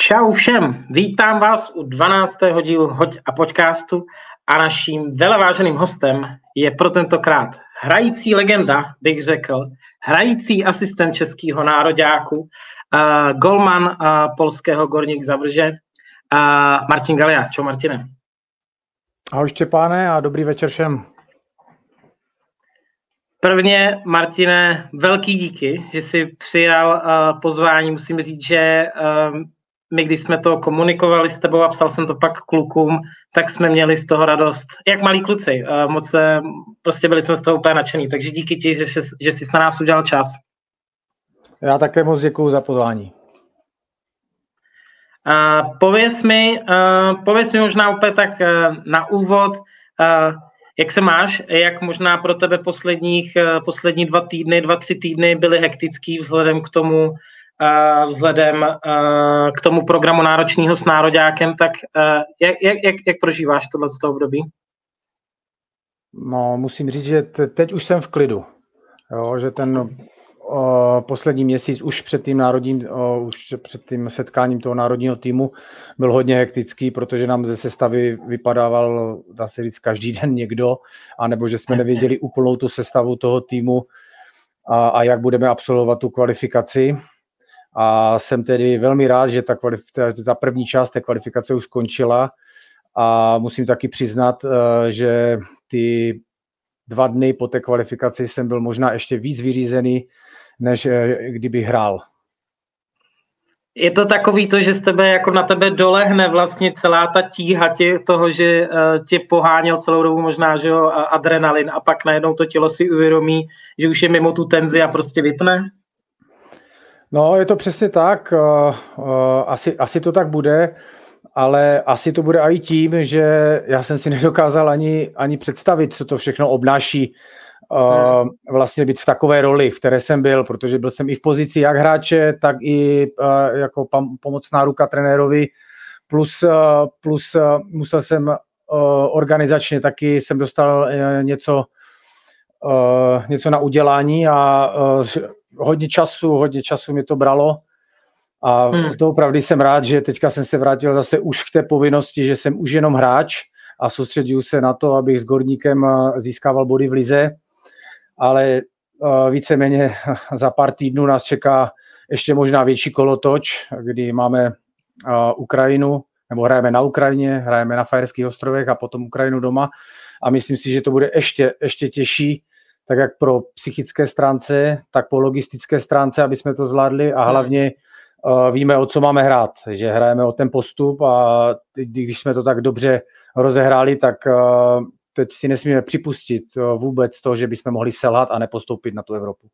Čau všem, vítám vás u 12. dílu Hoď a podcastu a naším veleváženým hostem je pro tentokrát hrající legenda, bych řekl, hrající asistent českého nároďáku, uh, golman uh, polského Gorník Zavrže, uh, Martin Galia. Čau Martine. Ahoj Štěpáne a dobrý večer všem. Prvně, Martine, velký díky, že jsi přijal uh, pozvání. Musím říct, že my, když jsme to komunikovali s tebou a psal jsem to pak klukům, tak jsme měli z toho radost, jak malí kluci. Uh, moc se, prostě byli jsme z toho úplně nadšený, takže díky ti, že, že jsi na nás udělal čas. Já také moc děkuji za pozvání. Uh, pověz mi, uh, pověz mi možná úplně tak uh, na úvod, uh, jak se máš? Jak možná pro tebe posledních, poslední dva týdny, dva, tři týdny byly hektický vzhledem k tomu, vzhledem k tomu programu náročního s nároďákem, tak jak, jak, jak, jak prožíváš tohle z toho období? No, musím říct, že teď už jsem v klidu. Jo, že ten poslední měsíc už před tím národním, už před tím setkáním toho národního týmu byl hodně hektický, protože nám ze sestavy vypadával, dá se říct, každý den někdo, anebo že jsme Jasně. nevěděli úplnou tu sestavu toho týmu a, a jak budeme absolvovat tu kvalifikaci. A jsem tedy velmi rád, že ta, kvalif- ta první část té kvalifikace už skončila a musím taky přiznat, eh, že ty dva dny po té kvalifikaci jsem byl možná ještě víc vyřízený, než eh, kdyby hrál. Je to takový to, že z tebe jako na tebe dolehne vlastně celá ta tíha tě, toho, že uh, tě poháněl celou dobu možná, že jo, adrenalin a pak najednou to tělo si uvědomí, že už je mimo tu tenzi a prostě vypne? No, je to přesně tak. Uh, uh, asi, asi to tak bude, ale asi to bude i tím, že já jsem si nedokázal ani, ani představit, co to všechno obnáší uh, vlastně být v takové roli, v které jsem byl, protože byl jsem i v pozici jak hráče, tak i jako pom- pomocná ruka trenérovi, plus, plus musel jsem organizačně taky jsem dostal něco, něco na udělání a hodně času, hodně času mi to bralo. A hmm. to opravdu jsem rád, že teďka jsem se vrátil zase už k té povinnosti, že jsem už jenom hráč a soustředuju se na to, abych s Gorníkem získával body v lize ale uh, víceméně za pár týdnů nás čeká ještě možná větší kolotoč, kdy máme uh, Ukrajinu, nebo hrajeme na Ukrajině, hrajeme na Fajerských ostrovech a potom Ukrajinu doma a myslím si, že to bude ještě, ještě těžší, tak jak pro psychické stránce, tak po logistické stránce, aby jsme to zvládli a hmm. hlavně uh, víme, o co máme hrát, že hrajeme o ten postup a když jsme to tak dobře rozehráli, tak uh, teď si nesmíme připustit eh, vůbec to, že bychom mohli selhat a nepostoupit na tu Evropu.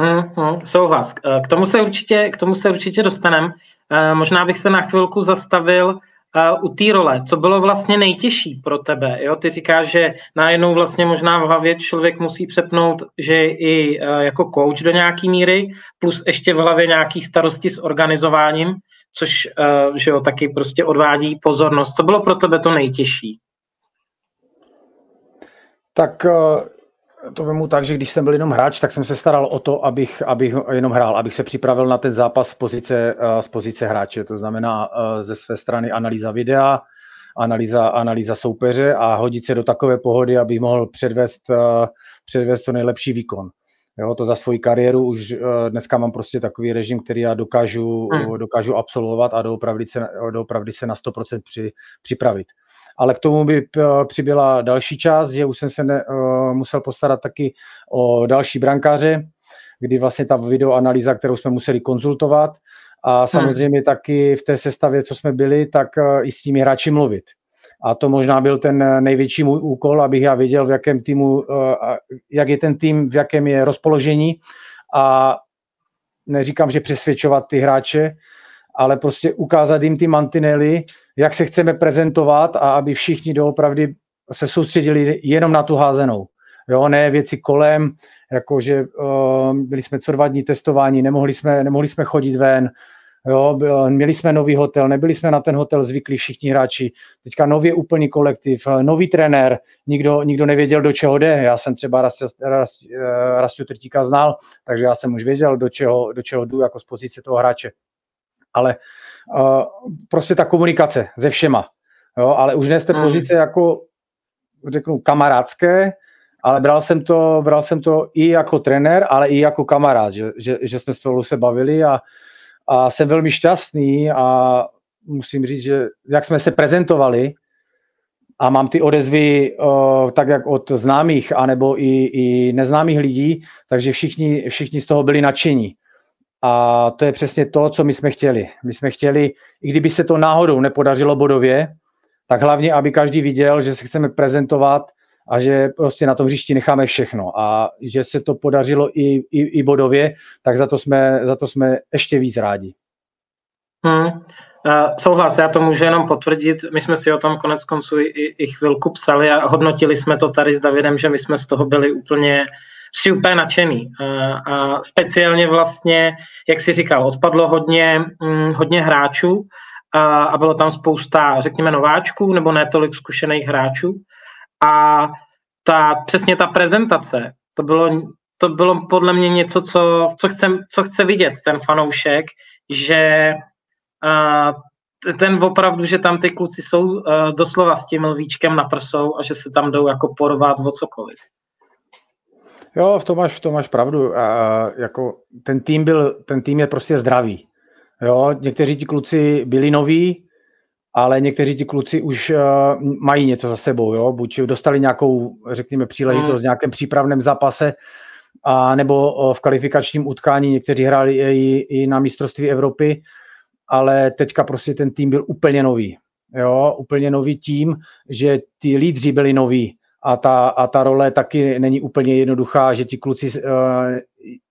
Hmm, hmm, souhlas. K tomu se určitě, k tomu se určitě dostaneme. Eh, možná bych se na chvilku zastavil u té role. Co bylo vlastně nejtěžší pro tebe? Jo? Ty říkáš, že najednou vlastně možná v hlavě člověk musí přepnout, že i jako coach do nějaký míry, plus ještě v hlavě nějaký starosti s organizováním, což že jo, taky prostě odvádí pozornost. Co bylo pro tebe to nejtěžší? Tak eh, to vemu tak, že když jsem byl jenom hráč, tak jsem se staral o to, abych, abych jenom hrál, abych se připravil na ten zápas z pozice, eh, z pozice hráče. To znamená eh, ze své strany analýza videa, analýza, analýza soupeře a hodit se do takové pohody, abych mohl předvést, předvést to nejlepší výkon. Jo, to za svoji kariéru už dneska mám prostě takový režim, který já dokážu, hmm. dokážu absolvovat a doopravdy se, doopravdy se na 100% při, připravit ale k tomu by eh, přibyla další část, že už jsem se ne, uh, musel postarat taky o další brankáře, kdy vlastně ta videoanalýza, kterou jsme museli konzultovat a hmm. samozřejmě hmm. taky v té sestavě, co jsme byli, tak uh, i s těmi hráči mluvit. A to možná byl ten největší můj úkol, abych já věděl, v jakém týmu, jak je ten tým, v jakém je rozpoložení a neříkám, že přesvědčovat ty hráče, ale prostě ukázat jim ty mantinely, jak se chceme prezentovat a aby všichni doopravdy se soustředili jenom na tu házenou. Jo, ne věci kolem, jakože uh, byli jsme co dva dní testování, nemohli jsme, nemohli jsme chodit ven, jo, měli jsme nový hotel, nebyli jsme na ten hotel zvyklí všichni hráči, teďka nově úplný kolektiv, nový trenér, nikdo, nikdo nevěděl, do čeho jde, já jsem třeba Rastu Trtíka znal, takže já jsem už věděl, do čeho, do čeho jdu jako z pozice toho hráče. Ale prostě ta komunikace se všema. Jo, ale už ne z té hmm. pozice jako, řeknu, kamarádské, ale bral jsem to, bral jsem to i jako trenér, ale i jako kamarád, že, že, že jsme spolu se bavili a, a jsem velmi šťastný a musím říct, že jak jsme se prezentovali a mám ty odezvy uh, tak jak od známých anebo i, i neznámých lidí, takže všichni, všichni z toho byli nadšení. A to je přesně to, co my jsme chtěli. My jsme chtěli, i kdyby se to náhodou nepodařilo bodově, tak hlavně, aby každý viděl, že se chceme prezentovat a že prostě na tom hřišti necháme všechno a že se to podařilo i, i, i bodově, tak za to, jsme, za to jsme ještě víc rádi. Hmm. Uh, souhlas, já to můžu jenom potvrdit. My jsme si o tom konec konců i, i chvilku psali a hodnotili jsme to tady s Davidem, že my jsme z toho byli úplně si úplně nadšený. Uh, a speciálně vlastně, jak si říkal, odpadlo hodně, um, hodně hráčů a, a bylo tam spousta, řekněme, nováčků nebo ne tolik zkušených hráčů. A ta, přesně ta prezentace, to bylo, to bylo podle mě něco, co, co, chce, co chce vidět ten fanoušek, že uh, ten opravdu, že tam ty kluci jsou uh, doslova s tím lvíčkem na prsou a že se tam jdou jako porvat o cokoliv. Jo, v tom máš, v tom máš pravdu. Uh, jako ten tým byl, ten tým je prostě zdravý. Jo, někteří ti kluci byli noví, ale někteří ti kluci už uh, mají něco za sebou, jo? buď dostali nějakou, řekněme, příležitost v nějakém přípravném zápase, a nebo uh, v kvalifikačním utkání, někteří hráli i, i na mistrovství Evropy, ale teďka prostě ten tým byl úplně nový. Jo, úplně nový tím, že ty lídři byli noví a ta, a ta role taky není úplně jednoduchá, že ti kluci, uh,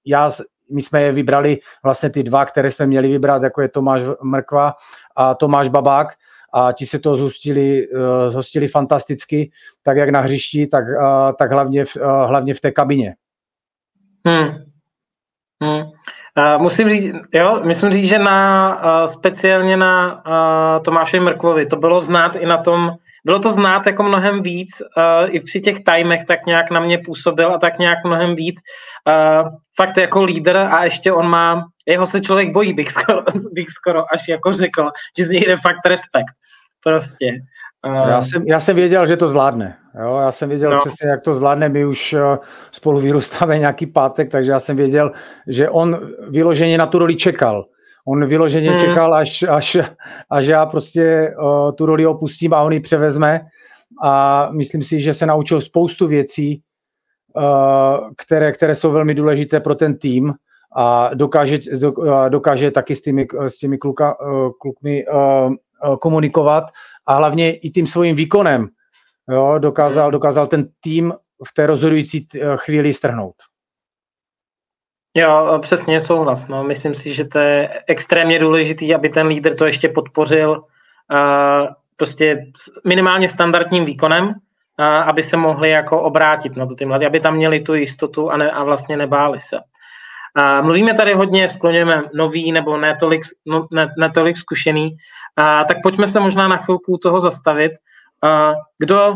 já, my jsme je vybrali vlastně ty dva, které jsme měli vybrat, jako je Tomáš Mrkva a Tomáš Babák, a ti se to zhostili, uh, zhostili fantasticky, tak jak na hřišti, tak, uh, tak hlavně, v, hlavně v té kabině. Hmm. Hmm. Uh, musím říct, jo, myslím říct, že na, uh, speciálně na uh, Tomáše Mrkvovi to bylo znát i na tom, bylo to znát jako mnohem víc, uh, i při těch timech tak nějak na mě působil a tak nějak mnohem víc. Uh, fakt jako lídr a ještě on má, jeho se člověk bojí, bych skoro, bych skoro až jako řekl, že z něj jde fakt respekt. Prostě. Uh, já, jsem, já jsem věděl, že to zvládne. Jo? Já jsem věděl no. přesně, jak to zvládne. My už spolu vyrůstáme nějaký pátek, takže já jsem věděl, že on vyloženě na tu roli čekal. On vyloženě hmm. čekal, až, až, až já prostě uh, tu roli opustím a on ji převezme. A myslím si, že se naučil spoustu věcí, uh, které, které jsou velmi důležité pro ten tým a dokáže, do, dokáže taky s těmi, s těmi kluka, uh, klukmi uh, komunikovat a hlavně i tím svým výkonem jo, dokázal, dokázal ten tým v té rozhodující chvíli strhnout. Jo, přesně souhlas. No. Myslím si, že to je extrémně důležitý, aby ten lídr to ještě podpořil uh, prostě minimálně standardním výkonem, uh, aby se mohli jako obrátit na to ty mladí, aby tam měli tu jistotu a, ne, a vlastně nebáli se. Uh, mluvíme tady hodně, skloněme nový nebo netolik, no, ne, netolik zkušený, uh, tak pojďme se možná na chvilku toho zastavit. Uh, kdo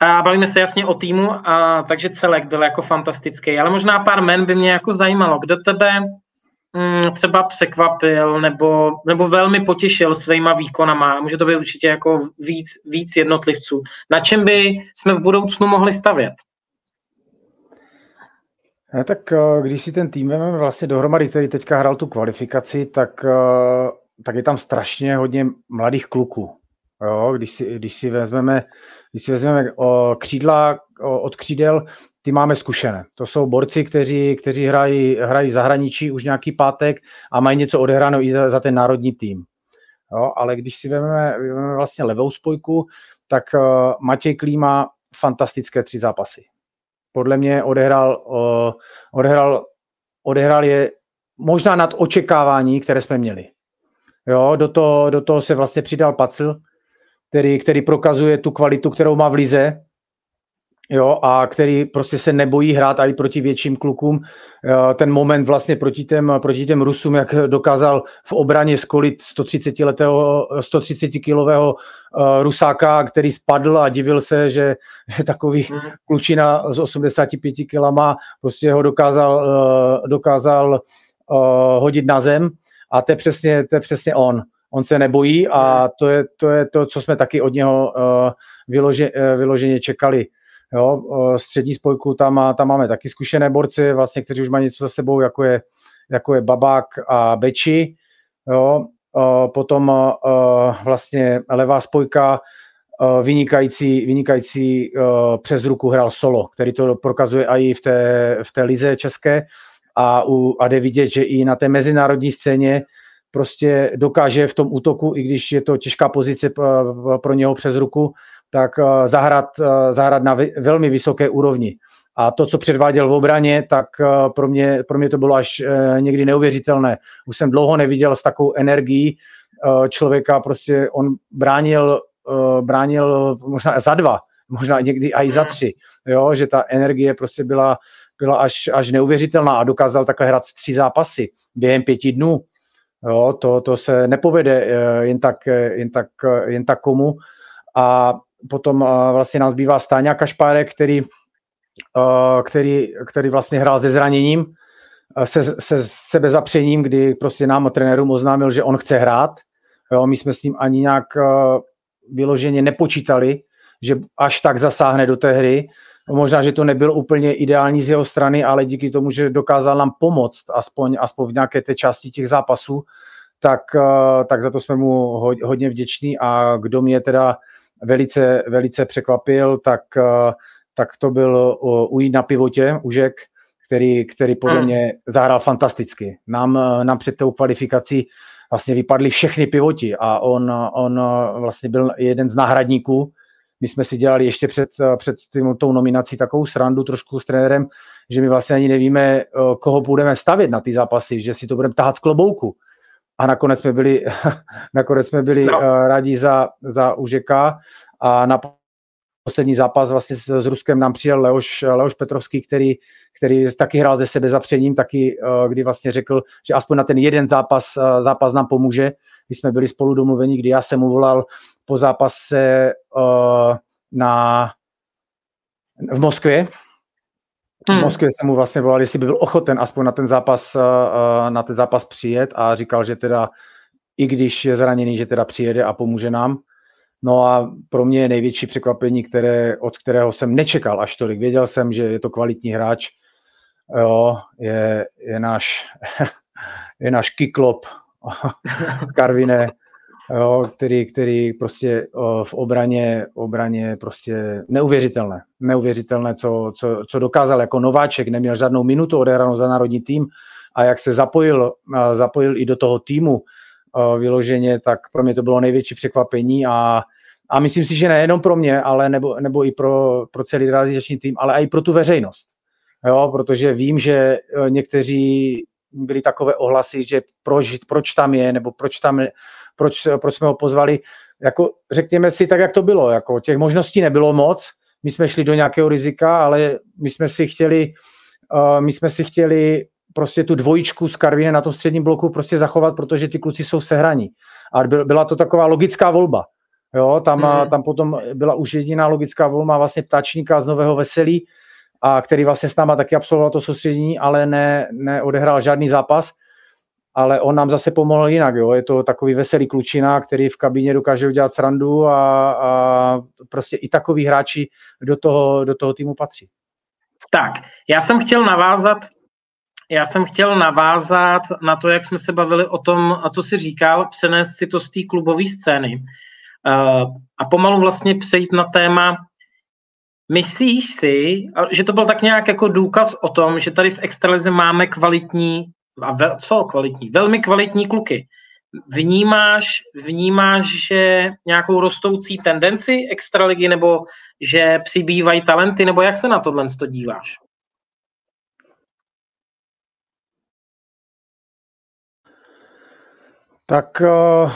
a bavíme se jasně o týmu, a, takže celek byl jako fantastický, ale možná pár men by mě jako zajímalo, kdo tebe mm, třeba překvapil nebo, nebo velmi potěšil svýma výkonama. Může to být určitě jako víc, víc jednotlivců. Na čem by jsme v budoucnu mohli stavět? Ne, tak eh, když si ten tým vezmeme vlastně dohromady, který teďka hrál tu kvalifikaci, tak, eh, tak je tam strašně hodně mladých kluků. Jo, když, si, když si vezmeme, když si vezmeme o, křídla o, od křídel, ty máme zkušené. To jsou borci, kteří, kteří hrají, hrají v zahraničí už nějaký pátek a mají něco odehráno i za, za ten národní tým. Jo, ale když si vezmeme, vezmeme vlastně levou spojku, tak uh, Matěj Klíma fantastické tři zápasy. Podle mě odehrál, uh, odehrál, odehrál je možná nad očekávání, které jsme měli. Jo, do, toho, do toho se vlastně přidal Pacl, který, který prokazuje tu kvalitu, kterou má v lize, jo, a který prostě se nebojí hrát i proti větším klukům. Ten moment vlastně proti těm, proti těm Rusům, jak dokázal v obraně skolit 130 letého, 130 kilového Rusáka, který spadl a divil se, že, že takový mm. klučina z 85 kilama prostě ho dokázal, uh, dokázal uh, hodit na zem a to je přesně, to je přesně on. On se nebojí a to je to, je to co jsme taky od něho uh, vylože, uh, vyloženě čekali. Jo, uh, střední spojku, tam, tam máme taky zkušené borci, vlastně, kteří už mají něco za sebou, jako je, jako je Babák a Beči. Jo, uh, potom uh, vlastně levá spojka, vynikající, vynikající přes ruku hrál solo, který to prokazuje i v té, v té lize české a, u, a jde vidět, že i na té mezinárodní scéně prostě dokáže v tom útoku, i když je to těžká pozice pro něho přes ruku, tak eh, zahrát, eh, zahrát na velmi vysoké úrovni. A to, co předváděl v obraně, tak eh, pro mě, pro mě to bylo až někdy neuvěřitelné. Už jsem dlouho neviděl s takovou energií člověka, prostě on bránil, bránil možná za dva, možná někdy i za tři, jo, že ta energie prostě byla, byla až, až neuvěřitelná a dokázal takhle hrát tři zápasy během pěti dnů. Jo, to, to se nepovede eh, jen tak, eh, jen, tak, eh, jen tak komu. A potom vlastně nám zbývá Stáňa Kašpárek, který, který, který vlastně hrál se zraněním, se, se sebezapřením, kdy prostě nám trenérům oznámil, že on chce hrát. Jo, my jsme s ním ani nějak vyloženě nepočítali, že až tak zasáhne do té hry. Možná, že to nebylo úplně ideální z jeho strany, ale díky tomu, že dokázal nám pomoct, aspoň, aspoň v nějaké té části těch zápasů, tak, eh, tak za to jsme mu hodně vděční a kdo mě teda velice, velice překvapil, tak, eh, tak to byl Ují na pivotě, Užek, který, který podle hmm. mě zahrál fantasticky. Nám, eh, nám před tou kvalifikací vlastně vypadly všechny pivoti a on, on vlastně byl jeden z náhradníků, my jsme si dělali ještě před, eh, před tím, tou nominací takovou srandu trošku s trenérem, že my vlastně ani nevíme, eh, koho budeme stavět na ty zápasy, že si to budeme tahat z klobouku. A nakonec jsme byli, nakonec jsme byli no. Eh, rádi za, za Užeka a na poslední zápas vlastně s, s Ruskem nám přijel Leoš, Leoš Petrovský, který, který taky hrál ze sebe zapřením, taky kdy vlastně řekl, že aspoň na ten jeden zápas, zápas nám pomůže. My jsme byli spolu domluveni, kdy já jsem mu volal po zápase uh, na, v Moskvě. Hmm. V Moskvě jsem mu vlastně volal, jestli by byl ochoten aspoň na ten zápas, na ten zápas přijet a říkal, že teda i když je zraněný, že teda přijede a pomůže nám. No a pro mě je největší překvapení, které, od kterého jsem nečekal až tolik. Věděl jsem, že je to kvalitní hráč. Jo, je, je náš, je náš kiklop Karvine jo, který, který prostě v obraně, obraně prostě neuvěřitelné. Neuvěřitelné, co, co, co dokázal jako nováček, neměl žádnou minutu odehranou za národní tým a jak se zapojil, zapojil i do toho týmu vyloženě, tak pro mě to bylo největší překvapení a, a myslím si, že nejenom pro mě, ale nebo, nebo i pro, pro celý realizační tým, ale i pro tu veřejnost. Jo, protože vím, že e, někteří byly takové ohlasy, že proč, proč tam je, nebo proč tam proč, proč jsme ho pozvali. Jako, řekněme si tak, jak to bylo. Jako, těch možností nebylo moc, my jsme šli do nějakého rizika, ale my jsme si chtěli, uh, my jsme si chtěli prostě tu dvojičku z Karvine na tom středním bloku prostě zachovat, protože ty kluci jsou sehraní. A byla to taková logická volba. Jo, tam, mm. tam potom byla už jediná logická volba vlastně ptačníka z Nového Veselí, a který vlastně s náma taky absolvoval to soustředění, ale ne, neodehrál žádný zápas ale on nám zase pomohl jinak. Jo. Je to takový veselý klučina, který v kabině dokáže udělat srandu a, a prostě i takový hráči do toho, do toho týmu patří. Tak, já jsem chtěl navázat já jsem chtěl navázat na to, jak jsme se bavili o tom, a co si říkal, přenést si to z té klubové scény uh, a pomalu vlastně přejít na téma, myslíš si, že to byl tak nějak jako důkaz o tom, že tady v Extralize máme kvalitní a vel, co kvalitní, velmi kvalitní kluky. Vnímáš, vnímáš, že nějakou rostoucí tendenci extraligy, nebo že přibývají talenty, nebo jak se na tohle to díváš? Tak uh,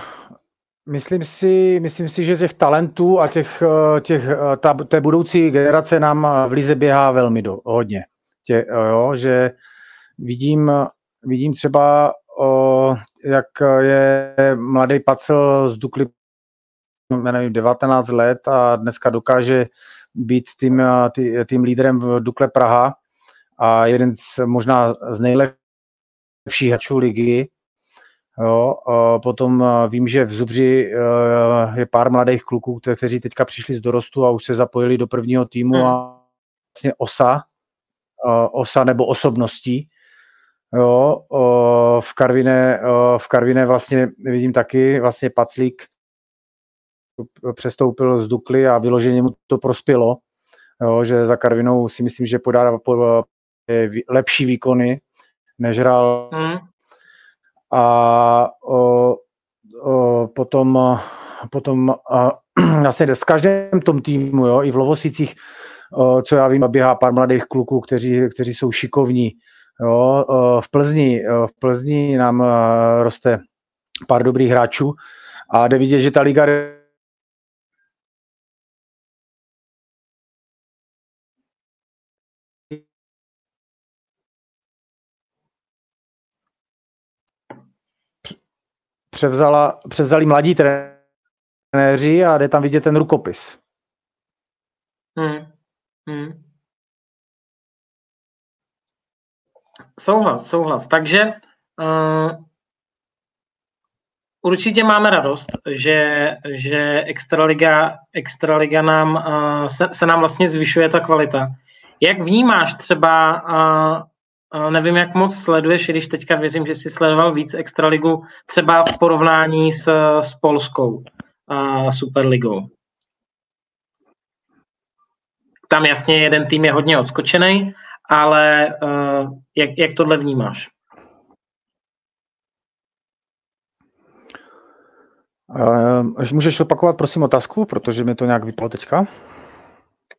myslím, si, myslím si, že těch talentů a těch, uh, těch, uh, ta, té budoucí generace nám v Lize běhá velmi do, hodně. Tě, jo, že vidím vidím třeba, o, jak je mladý Pacel z Dukly nevím, 19 let a dneska dokáže být tým, tý, tým lídrem v Dukle Praha a jeden z možná z nejlepších hráčů ligy. Jo, potom vím, že v Zubři je pár mladých kluků, kteří teďka přišli z dorostu a už se zapojili do prvního týmu hmm. a vlastně osa, osa nebo osobností. Jo, v Karviné, v Karviné vlastně vidím taky, vlastně Paclík přestoupil z Dukly a vyloženě mu to prospělo, jo, že za Karvinou si myslím, že podá lepší výkony, než hrál hmm a o, o, potom, potom a, vlastně s každém tom týmu, jo, i v Lovosicích, o, co já vím, běhá pár mladých kluků, kteří, kteří jsou šikovní. Jo, o, v Plzni, o, v Plzni nám o, roste pár dobrých hráčů a jde vidět, že ta liga převzala, převzali mladí trenéři a jde tam vidět ten rukopis. Hmm. Hmm. Souhlas, souhlas. Takže uh, určitě máme radost, že, že Extraliga, Extraliga nám, uh, se, se nám vlastně zvyšuje ta kvalita. Jak vnímáš třeba uh, nevím, jak moc sleduješ, když teďka věřím, že jsi sledoval víc Extraligu, třeba v porovnání s, s polskou a Superligou. Tam jasně jeden tým je hodně odskočený, ale uh, jak, jak tohle vnímáš? Uh, můžeš opakovat prosím otázku, protože mi to nějak vyplo teďka.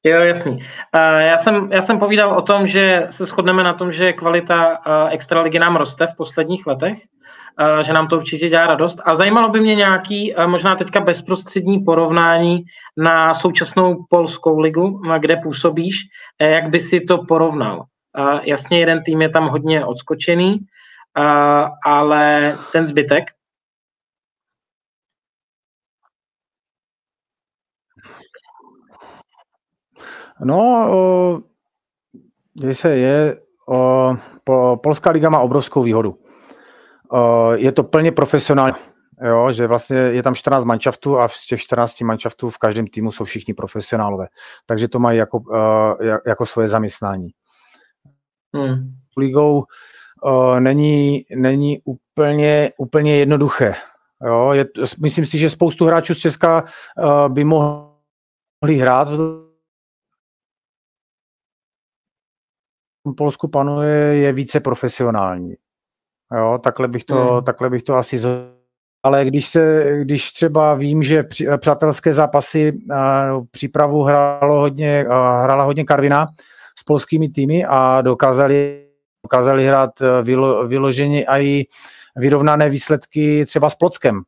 Jo, jasný. Já jsem, já jsem povídal o tom, že se shodneme na tom, že kvalita extraligy nám roste v posledních letech, že nám to určitě dělá radost. A zajímalo by mě nějaký, možná teďka bezprostřední porovnání na současnou polskou ligu, kde působíš, jak by si to porovnal. Jasně, jeden tým je tam hodně odskočený, ale ten zbytek, No, když se je, o, Polská liga má obrovskou výhodu. O, je to plně profesionální, jo, že vlastně je tam 14 manšaftů a z těch 14 manšaftů v každém týmu jsou všichni profesionálové. Takže to mají jako, jako svoje zaměstnání. Hmm. Ligou není, není úplně, úplně jednoduché. Jo, je, myslím si, že spoustu hráčů z Česka by mohli hrát v Polsku panuje, je více profesionální. Jo, takhle bych to, hmm. takhle bych to asi z... ale když, se, když třeba vím, že při, přátelské zápasy a, přípravu hrálo hodně, a, hrála hodně Karvina s polskými týmy a dokázali, dokázali hrát e, vylo, vyloženě i vyrovnané výsledky třeba s Plockem,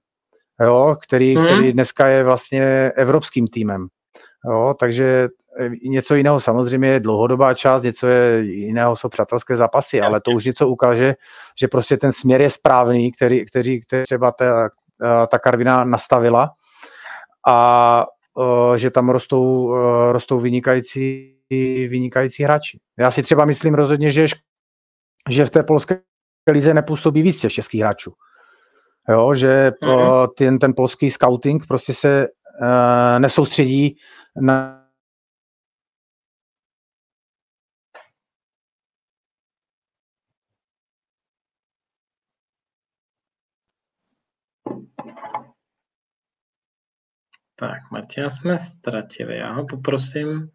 jo, který, hmm. který dneska je vlastně evropským týmem. Jo, takže něco jiného samozřejmě je dlouhodobá část, něco je jiného jsou přátelské zápasy, Jasně. ale to už něco ukáže, že prostě ten směr je správný, který, který, který třeba ta, eh, ta Karvina nastavila a uh, že tam rostou, rostou vynikající, vynikající hráči. Já si třeba myslím rozhodně, že, že v té polské lize nepůsobí víc těch českých hráčů. Jo, že mm-hmm. ten, ten polský scouting prostě se uh, nesoustředí na Tak, Martina jsme ztratili. Já ho poprosím,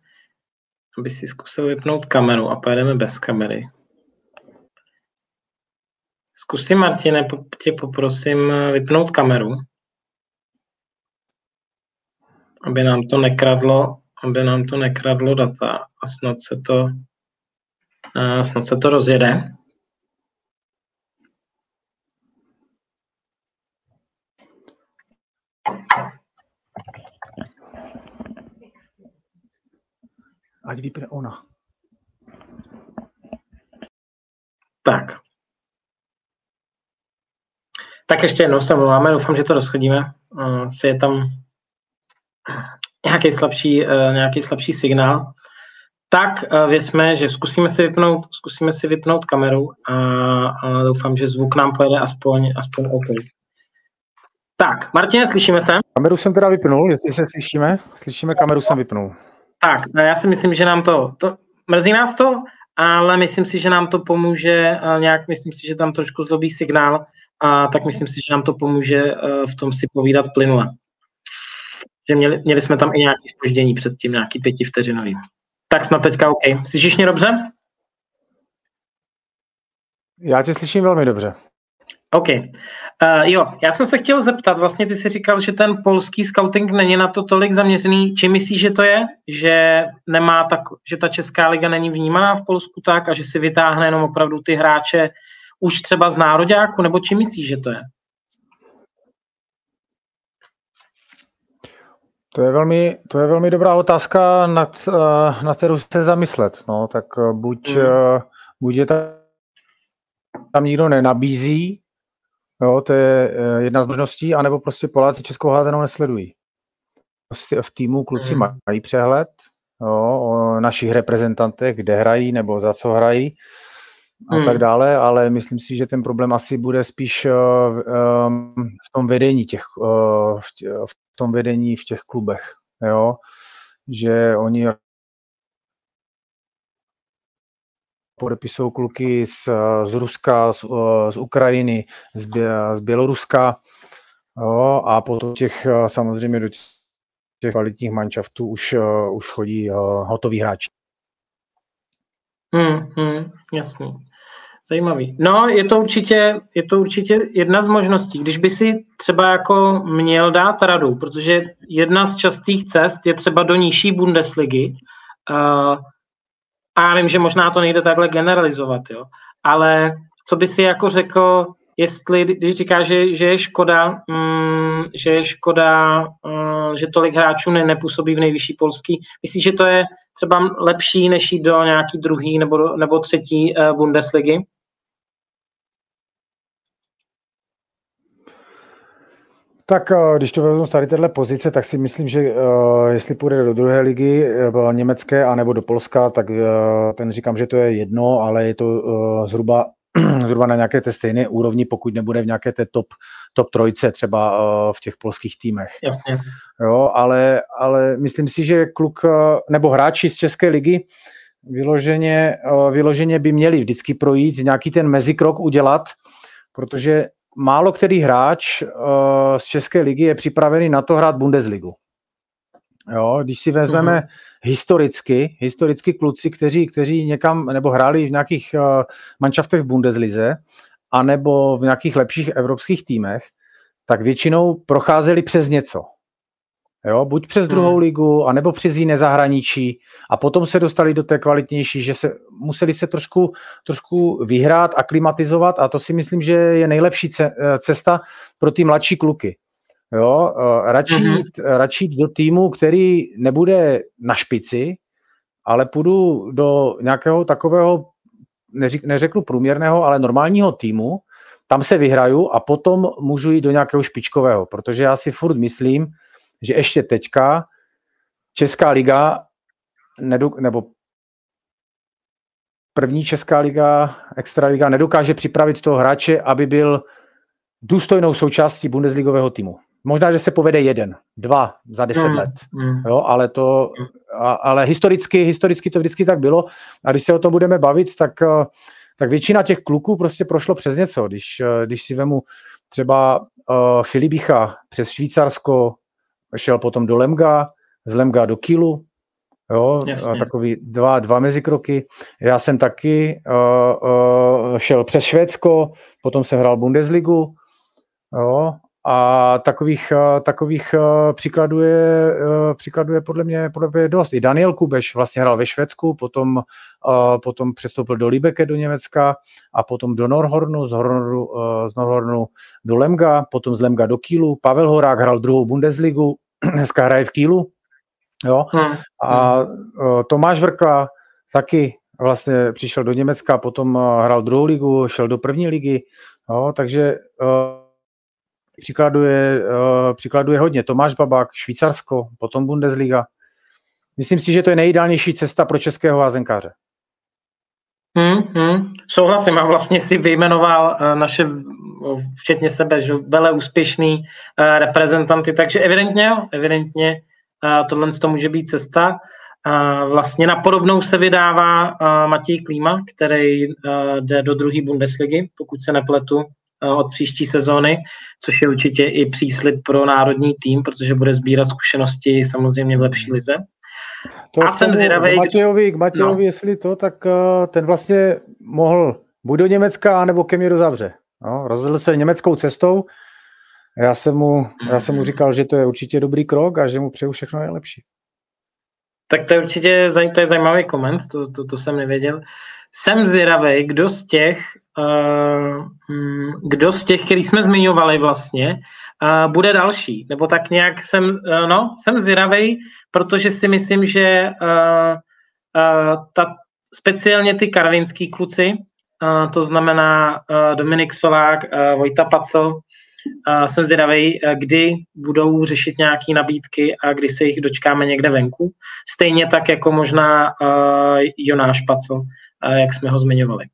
aby si zkusil vypnout kameru a pojedeme bez kamery. Zkusím, Martine, tě poprosím vypnout kameru, aby nám to nekradlo, aby nám to nekradlo data a snad se to, snad se to rozjede. Ať vypne ona. Tak. Tak ještě jednou se mluváme, doufám, že to rozchodíme. Uh, je tam nějaký slabší, uh, nějaký slabší signál. tak věřme, že zkusíme si vypnout, zkusíme si vypnout kameru a, a doufám, že zvuk nám pojede aspoň, aspoň OK. Tak, Martine, slyšíme se? Kameru jsem teda vypnul, jestli se slyšíme. Slyšíme, kameru jsem vypnul. Tak, já si myslím, že nám to, to mrzí nás to, ale myslím si, že nám to pomůže, nějak myslím si, že tam trošku zlobí signál, a tak myslím si, že nám to pomůže v tom si povídat plynule. Že měli, měli jsme tam i nějaké spoždění předtím, nějaký pětivteřinový. Tak snad teďka OK. Slyšíš mě dobře? Já tě slyším velmi dobře. OK. Uh, jo, já jsem se chtěl zeptat, vlastně ty jsi říkal, že ten polský scouting není na to tolik zaměřený. Či myslíš, že to je? Že nemá tak, že ta Česká liga není vnímaná v Polsku tak a že si vytáhne jenom opravdu ty hráče už třeba z nároďáku, nebo či myslíš, že to je? To je velmi, to je velmi dobrá otázka, nad, uh, na kterou se zamyslet. No, tak uh, buď, mm. uh, buď je tam, tam nikdo nenabízí, Jo, to je eh, jedna z možností, anebo prostě Poláci českou házenou nesledují. Prostě v týmu kluci hmm. mají přehled jo, o našich reprezentantech, kde hrají nebo za co hrají a hmm. tak dále, ale myslím si, že ten problém asi bude spíš uh, um, v tom vedení těch, uh, v, tě, v tom vedení v těch klubech, jo, že oni podepisují kluky z, z Ruska, z, z Ukrajiny, z, Bě, z Běloruska jo, a potom těch samozřejmě do těch kvalitních manšaftů už, už chodí hotoví hráči. Hmm, hmm, jasný. Zajímavý. No, je to, určitě, je to určitě jedna z možností. Když by si třeba jako měl dát radu, protože jedna z častých cest je třeba do nižší Bundesligy, uh, a já vím, že možná to nejde takhle generalizovat, jo. Ale co by si jako řekl, jestli, když říká, že, že je škoda, mm, že je škoda, mm, že tolik hráčů ne, nepůsobí v nejvyšší polský, myslíš, že to je třeba lepší, než jít do nějaký druhý nebo, nebo třetí uh, Bundesligy? Tak eh, když to vezmu z tady téhle pozice, tak si myslím, že uh, jestli půjde do druhé ligy uh, německé anebo do Polska, tak uh, ten říkám, že to je jedno, ale je to uh, zhruba, zhruba na nějaké té stejné úrovni, pokud nebude v nějaké té top, top trojce třeba uh, v těch polských týmech. Jasně. Jo, ale, ale myslím si, že kluk uh, nebo hráči z České ligy vyloženě, uh, vyloženě by měli vždycky projít, nějaký ten mezikrok udělat, protože málo který hráč uh, z České ligy je připravený na to hrát Bundesligu. Jo, když si vezmeme mm-hmm. historicky, historicky kluci, kteří, kteří někam, nebo hráli v nějakých uh, manšaftech v Bundeslize, anebo v nějakých lepších evropských týmech, tak většinou procházeli přes něco. Jo, buď přes hmm. druhou ligu, anebo přes jiné zahraničí a potom se dostali do té kvalitnější, že se museli se trošku, trošku vyhrát, aklimatizovat a to si myslím, že je nejlepší cesta pro ty mladší kluky. Jo, eh, radši, mm-hmm. jít, radši jít do týmu, který nebude na špici, ale půjdu do nějakého takového, neřek, neřeknu průměrného, ale normálního týmu, tam se vyhraju a potom můžu jít do nějakého špičkového, protože já si furt myslím, že ještě teďka Česká liga nedu, nebo první Česká liga, extraliga nedokáže připravit toho hráče, aby byl důstojnou součástí Bundesligového týmu. Možná, že se povede jeden, dva za deset mm, let, mm. Jo, ale to, a, ale historicky, historicky to vždycky tak bylo a když se o tom budeme bavit, tak, tak většina těch kluků prostě prošlo přes něco. Když, když si vemu třeba uh, Filibicha přes Švýcarsko, šel potom do Lemga, z Lemga do Kilu, jo, Jasně. takový dva, dva mezikroky. Já jsem taky uh, uh, šel přes Švédsko, potom jsem hrál Bundesligu, jo, a takových, uh, takových uh, příkladů, je, uh, příkladů je podle mě, podle mě dost. I Daniel Kubeš vlastně hrál ve Švédsku, potom, potom přestoupil do Libeke do Německa a potom do Norhornu, z, Hornu, z Norhornu do Lemga, potom z Lemga do Kielu. Pavel Horák hrál druhou Bundesligu, dneska hraje v Kielu. Jo? Hmm. A Tomáš Vrka taky vlastně přišel do Německa, potom hrál druhou ligu, šel do první ligy, jo? takže příkladu je, uh, příkladu je hodně. Tomáš Babák, Švýcarsko, potom Bundesliga. myslím si, že to je nejideálnější cesta pro českého házenkáře. Hmm, hmm, souhlasím a vlastně si vyjmenoval uh, naše, včetně sebe, že vele úspěšný uh, reprezentanty, takže evidentně evidentně tohle to může být cesta. Vlastně na podobnou se vydává Matěj Klíma, který jde do druhé Bundesligy, pokud se nepletu, od příští sezóny, což je určitě i příslip pro národní tým, protože bude sbírat zkušenosti samozřejmě v lepší lize. To a jsem zvědavý. K Matějovi, k Matějovi no. jestli to, tak uh, ten vlastně mohl buď do Německa, nebo ke mně do Zavře. No, rozhodl se německou cestou. Já jsem, mu, já jsem mu mhm. říkal, že to je určitě dobrý krok a že mu přeju všechno nejlepší. Tak to je určitě to je zajímavý koment, to, to, to jsem nevěděl. Jsem zvědavý, kdo z těch, uh, kdo z těch, který jsme zmiňovali vlastně, uh, bude další. Nebo tak nějak jsem, uh, no, jsem zvědavý, protože si myslím, že ta, speciálně ty karvinský kluci, to znamená Dominik Solák, Vojta Pacel, uh, jsem zvědavý, kdy budou řešit nějaké nabídky a kdy se jich dočkáme někde venku. Stejně tak jako možná Jonáš Pacel, uh, jak jsme ho zmiňovali.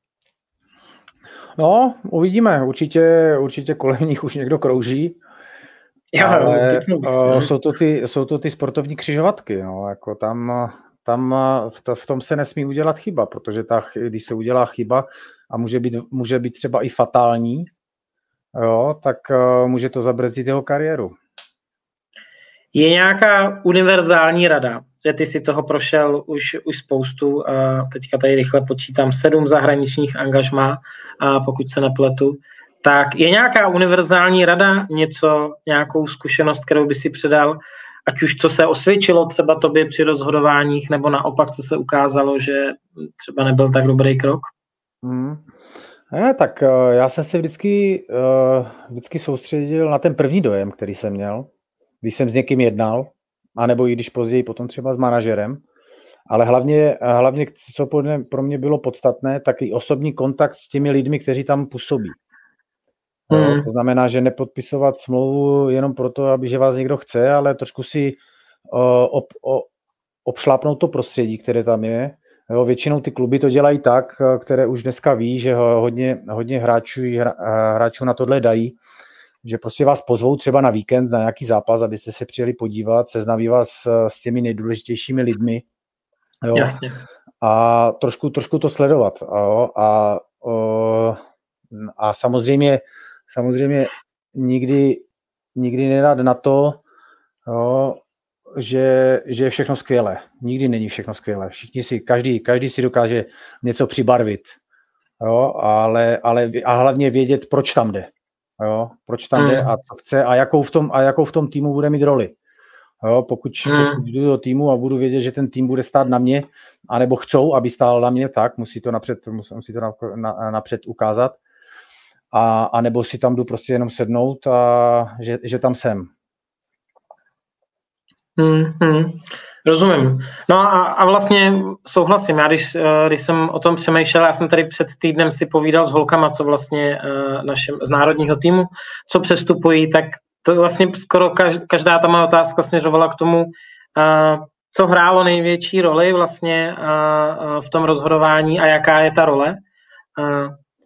No, uvidíme. Určitě, určitě kolem nich už někdo krouží. Jo, ale uh, jsou, to ty, jsou to ty sportovní křižovatky. No, jako tam, tam v, to, v tom se nesmí udělat chyba, protože ta, když se udělá chyba a může být, může být třeba i fatální, jo, tak uh, může to zabrzdit jeho kariéru. Je nějaká univerzální rada, že ty si toho prošel už, už spoustu, a teďka tady rychle počítám sedm zahraničních angažmá, a pokud se nepletu, tak je nějaká univerzální rada, něco, nějakou zkušenost, kterou by si předal, ať už co se osvědčilo třeba tobě při rozhodováních, nebo naopak, co se ukázalo, že třeba nebyl tak dobrý krok? Hmm. Ne, tak uh, já jsem se vždycky, uh, vždycky soustředil na ten první dojem, který jsem měl, když jsem s někým jednal, anebo i když později potom třeba s manažerem. Ale hlavně, hlavně co pro mě bylo podstatné, tak i osobní kontakt s těmi lidmi, kteří tam působí. Hmm. To znamená, že nepodpisovat smlouvu jenom proto, aby že vás někdo chce, ale trošku si o, ob, o, obšlápnout to prostředí, které tam je. Jo, většinou ty kluby to dělají tak, které už dneska ví, že hodně, hodně hráčů, hráčů na tohle dají, že prostě vás pozvou třeba na víkend na nějaký zápas, abyste se přijeli podívat, seznaví vás s těmi nejdůležitějšími lidmi. Jo. Jasně. A trošku, trošku to sledovat. Jo. A, a, a samozřejmě samozřejmě nikdy, nikdy nedat na to, jo, že, že je všechno skvělé. Nikdy není všechno skvělé. Všichni si, každý, každý si dokáže něco přibarvit. Jo, ale, ale a hlavně vědět, proč tam jde. Jo, proč tam jde mm. a co chce a jakou v tom, a jakou v tom týmu bude mít roli. Jo, pokud, mm. pokud jdu do týmu a budu vědět, že ten tým bude stát na mě, anebo chcou, aby stál na mě, tak musí to napřed, musí to napřed ukázat a, a nebo si tam jdu prostě jenom sednout a že, že tam jsem. Hmm, hmm, rozumím. No a, a vlastně souhlasím. Já když, eh, když jsem o tom přemýšlel, já jsem tady před týdnem si povídal s holkama, co vlastně uh, našem, z národního týmu, co přestupují, tak to vlastně skoro každá ta má otázka směřovala k tomu, uh, co hrálo největší roli vlastně v tom rozhodování a jaká je ta role.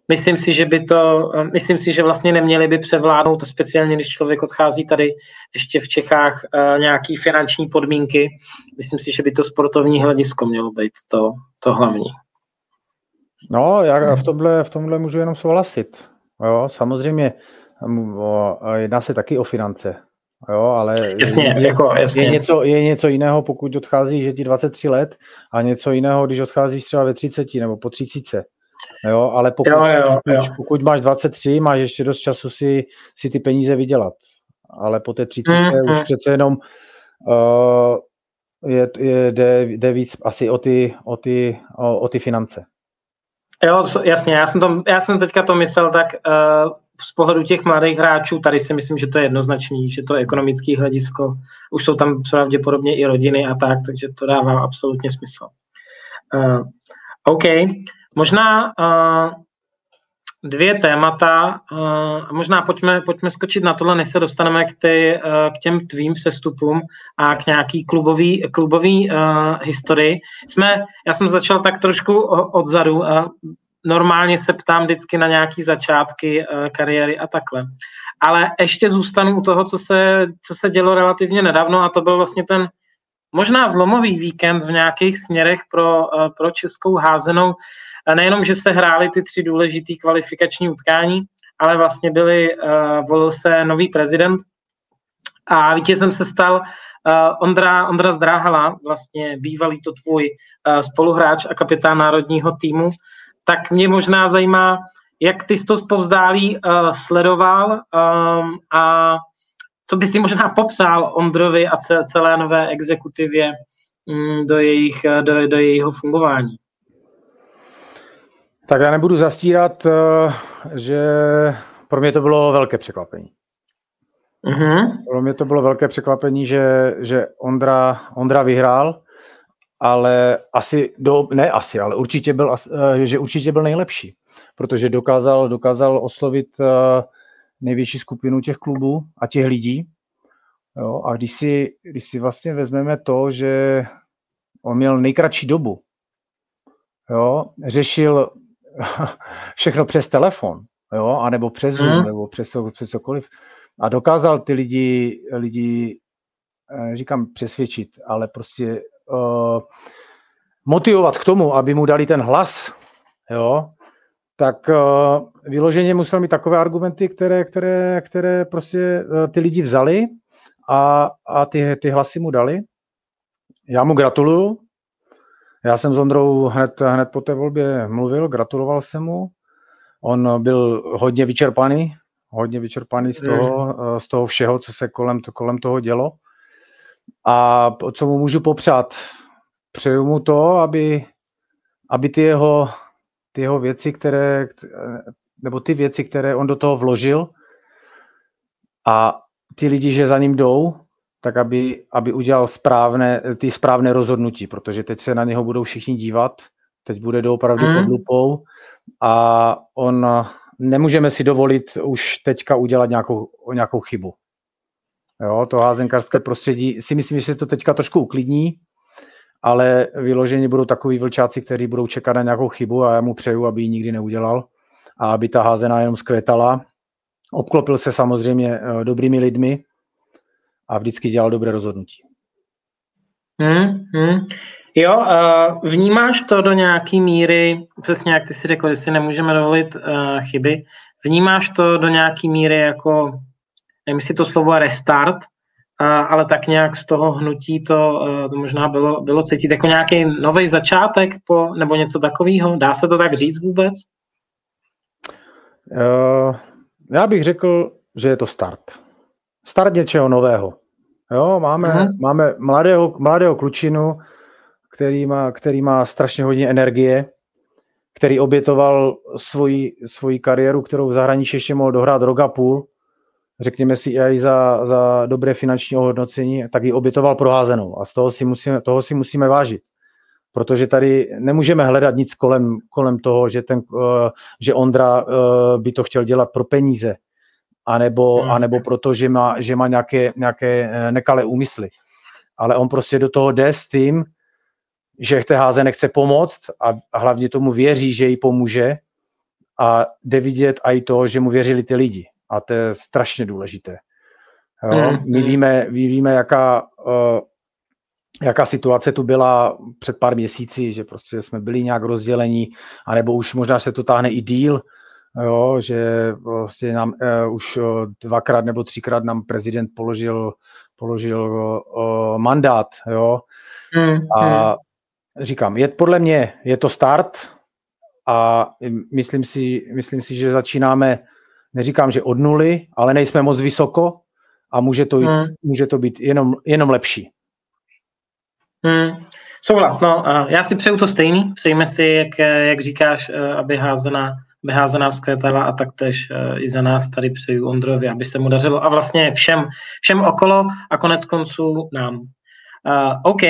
Myslím si, že by to, myslím si, že vlastně neměli by převládnout, speciálně když člověk odchází tady ještě v Čechách uh, nějaký finanční podmínky. Myslím si, že by to sportovní hledisko mělo být to, to hlavní. No, já v tomhle, v tomhle můžu jenom souhlasit. Jo, samozřejmě jedná se taky o finance. Jo, ale jasně, je, jako, jasně. Je, něco, je něco jiného, pokud odchází, že ti 23 let, a něco jiného, když odcházíš třeba ve 30 nebo po 30. Jo, ale pokud, jo, jo, jo. pokud máš 23, máš ještě dost času si, si ty peníze vydělat. Ale po té 30 mm, už přece jenom uh, je, je, jde, jde víc asi o ty, o ty, o, o ty finance. Jo, jasně, já jsem, to, já jsem teďka to myslel tak uh, z pohledu těch mladých hráčů, tady si myslím, že to je jednoznačný, že to je ekonomický hledisko, už jsou tam pravděpodobně i rodiny a tak, takže to dává absolutně smysl. Uh, OK, Možná uh, dvě témata. Uh, možná pojďme, pojďme skočit na tohle, než se dostaneme k, ty, uh, k těm tvým přestupům a k nějaký klubový, klubový uh, historii. Jsme, já jsem začal tak trošku odzadu. Uh, normálně se ptám vždycky na nějaké začátky uh, kariéry a takhle. Ale ještě zůstanu u toho, co se, co se dělo relativně nedávno a to byl vlastně ten možná zlomový víkend v nějakých směrech pro, uh, pro českou házenou. A nejenom, že se hrály ty tři důležité kvalifikační utkání, ale vlastně byly, uh, volil se nový prezident a vítězem se stal uh, Ondra, Ondra Zdráhala, vlastně bývalý to tvůj uh, spoluhráč a kapitán národního týmu, tak mě možná zajímá, jak ty jsi to zpovzdálí uh, sledoval um, a co by si možná popsal Ondrovi a celé nové exekutivě um, do, jejich, do, do jejího fungování? Tak já nebudu zastírat, eh, že pro mě to bylo velké překvapení. Mm-hmm. Pro mě to bylo velké překvapení, že, že Ondra, Ondra vyhrál, ale asi, do, ne asi, ale určitě byl, eh, že určitě byl nejlepší, protože dokázal, dokázal oslovit eh, největší skupinu těch klubů a těch lidí. Jo, a když si, když si vlastně vezmeme to, že on měl nejkratší dobu, jo, řešil všechno přes telefon, jo, anebo přes Zoom, mm. nebo přes, přes cokoliv. A dokázal ty lidi, lidi eh, říkám přesvědčit, ale prostě uh, motivovat k tomu, aby mu dali ten hlas, jo, tak uh, vyloženě musel mít takové argumenty, které, které, které prostě uh, ty lidi vzali a, a ty, ty hlasy mu dali. Já mu gratuluju, já jsem s Ondrou hned, hned po té volbě mluvil, gratuloval jsem mu. On byl hodně vyčerpaný, hodně vyčerpaný z toho, mm. z toho všeho, co se kolem, kolem toho dělo. A co mu můžu popřát? Přeju mu to, aby, aby ty jeho, ty jeho věci, které, nebo ty věci, které on do toho vložil a ty lidi, že za ním jdou, tak aby, aby udělal správné, ty správné rozhodnutí, protože teď se na něho budou všichni dívat, teď bude doopravdy mm. pod lupou a on nemůžeme si dovolit už teďka udělat nějakou, nějakou chybu. Jo, to házenkarské prostředí si myslím, že se to teďka trošku uklidní, ale vyloženě budou takový vlčáci, kteří budou čekat na nějakou chybu a já mu přeju, aby ji nikdy neudělal a aby ta házená jenom zkvětala. Obklopil se samozřejmě eh, dobrými lidmi, a vždycky dělal dobré rozhodnutí. Hmm, hmm. Jo, uh, vnímáš to do nějaké míry, přesně jak ty si řekl, že si nemůžeme dovolit uh, chyby, vnímáš to do nějaké míry jako, nevím, jestli to slovo restart, uh, ale tak nějak z toho hnutí to, uh, to možná bylo, bylo cítit jako nějaký nový začátek po, nebo něco takového? Dá se to tak říct vůbec? Uh, já bych řekl, že je to start start něčeho nového. Jo, máme, uh-huh. máme mladého, mladého klučinu, který má, který má strašně hodně energie, který obětoval svoji, svoji kariéru, kterou v zahraničí ještě mohl dohrát rok a půl, řekněme si i za, za dobré finanční ohodnocení, tak ji obětoval proházenou a z toho si musíme, toho si musíme vážit. Protože tady nemůžeme hledat nic kolem, kolem toho, že, ten, uh, že Ondra uh, by to chtěl dělat pro peníze anebo, anebo proto, že má, že má nějaké, nějaké eh, nekalé úmysly. Ale on prostě do toho jde s tím, že té háze nechce pomoct a hlavně tomu věří, že jí pomůže a jde vidět i to, že mu věřili ty lidi. A to je strašně důležité. Jo? Mm, my, víme, my víme, jaká, uh, jaká situace tu byla před pár měsíci, že prostě jsme byli nějak rozdělení, anebo už možná se to táhne i díl, jo, že vlastně nám uh, už uh, dvakrát nebo třikrát nám prezident položil, položil uh, mandát, jo. Mm, a mm. říkám, je, podle mě je to start a myslím si, myslím si, že začínáme, neříkám, že od nuly, ale nejsme moc vysoko a může to, jít, mm. může to být jenom, jenom lepší. Mm. Souhlas, no, já si přeju to stejný, přejme si, jak, jak říkáš, aby házená vyházená vzkvétala a taktéž uh, i za nás tady přeju Ondrovi, aby se mu dařilo a vlastně všem, všem okolo a konec konců nám. Uh, OK.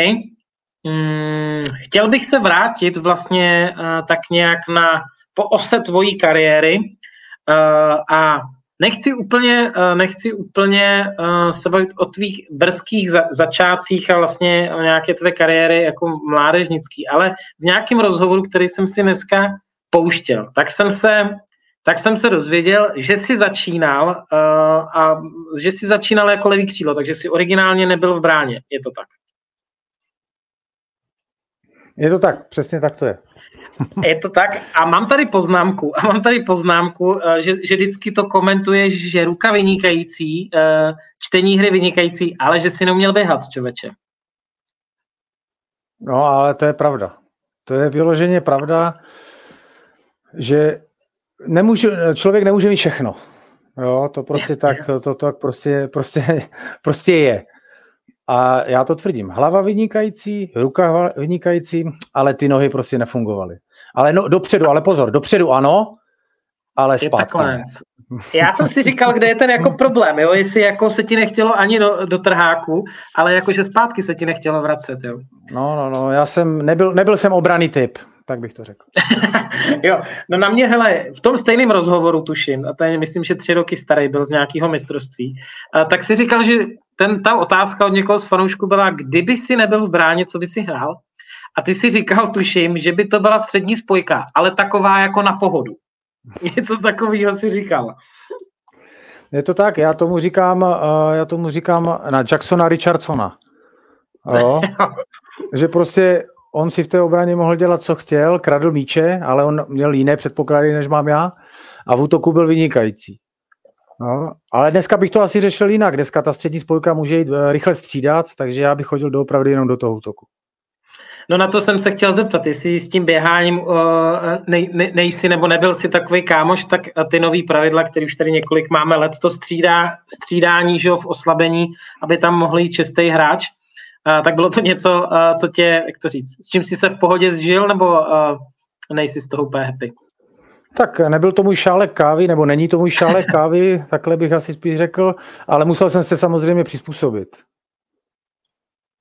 Mm, chtěl bych se vrátit vlastně uh, tak nějak na po ose tvojí kariéry a nechci úplně, nechci úplně se bavit o tvých brzkých začátcích a vlastně o nějaké tvé kariéry jako mládežnický, ale v nějakém rozhovoru, který jsem si dneska pouštěl, tak jsem se tak jsem se dozvěděl, že jsi začínal uh, a že jsi začínal jako levý křídlo, takže jsi originálně nebyl v bráně. Je to tak? Je to tak, přesně tak to je. Je to tak. A mám tady poznámku, a mám tady poznámku, eh, že, že vždycky to komentuješ, že ruka vynikající, eh, čtení hry vynikající, ale že si neuměl běhat, člověče. No, ale to je pravda. To je vyloženě pravda, že nemůžu, člověk nemůže mít všechno. Jo, to prostě tak, to, to tak prostě, prostě, prostě je. A já to tvrdím. Hlava vynikající, ruka vynikající, ale ty nohy prostě nefungovaly. Ale no, dopředu, ale pozor, dopředu ano, ale zpátky. Já jsem si říkal, kde je ten jako problém, jo? jestli jako se ti nechtělo ani do, do trháku, ale jakože zpátky se ti nechtělo vracet. Jo? No, no, no, já jsem, nebyl, nebyl jsem obraný typ tak bych to řekl. jo, no na mě, hele, v tom stejném rozhovoru tuším, a to je, myslím, že tři roky starý, byl z nějakého mistrovství, a tak si říkal, že ten, ta otázka od někoho z fanoušků byla, kdyby si nebyl v bráně, co by si hrál? A ty si říkal, tuším, že by to byla střední spojka, ale taková jako na pohodu. Něco takového si říkal. Je to tak, já tomu říkám, uh, já tomu říkám na Jacksona Richardsona. Jo? že prostě on si v té obraně mohl dělat, co chtěl, kradl míče, ale on měl jiné předpoklady, než mám já a v útoku byl vynikající. No, ale dneska bych to asi řešil jinak. Dneska ta střední spojka může jít eh, rychle střídat, takže já bych chodil doopravdy jenom do toho útoku. No na to jsem se chtěl zeptat, jestli s tím běháním uh, nej, ne, nejsi nebo nebyl si takový kámoš, tak ty nový pravidla, které už tady několik máme let, to střídá, střídání že, v oslabení, aby tam mohl jít čistý hráč, tak bylo to něco, co tě, jak to říct, s čím jsi se v pohodě zžil, nebo nejsi z toho úplně happy? Tak nebyl to můj šálek kávy, nebo není to můj šálek kávy, takhle bych asi spíš řekl, ale musel jsem se samozřejmě přizpůsobit.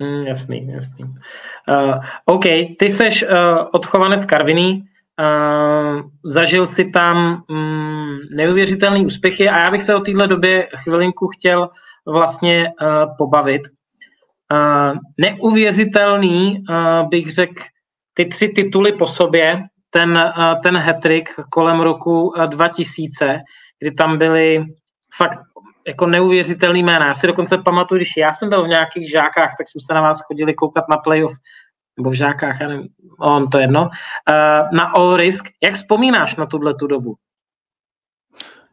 Mm, jasný, jasný. Uh, OK, ty seš uh, odchovanec Karviný, uh, zažil si tam um, neuvěřitelné úspěchy a já bych se o téhle době chvilinku chtěl vlastně uh, pobavit. Neuvěřitelný, bych řekl, ty tři tituly po sobě, ten, ten hetrik kolem roku uh, 2000, kdy tam byly fakt jako neuvěřitelný jména. Já si dokonce pamatuju, když já jsem byl v nějakých žákách, tak jsme se na vás chodili koukat na playoff, nebo v žákách, já nevím, on to jedno, na All Risk. Jak vzpomínáš na tuhle tu dobu?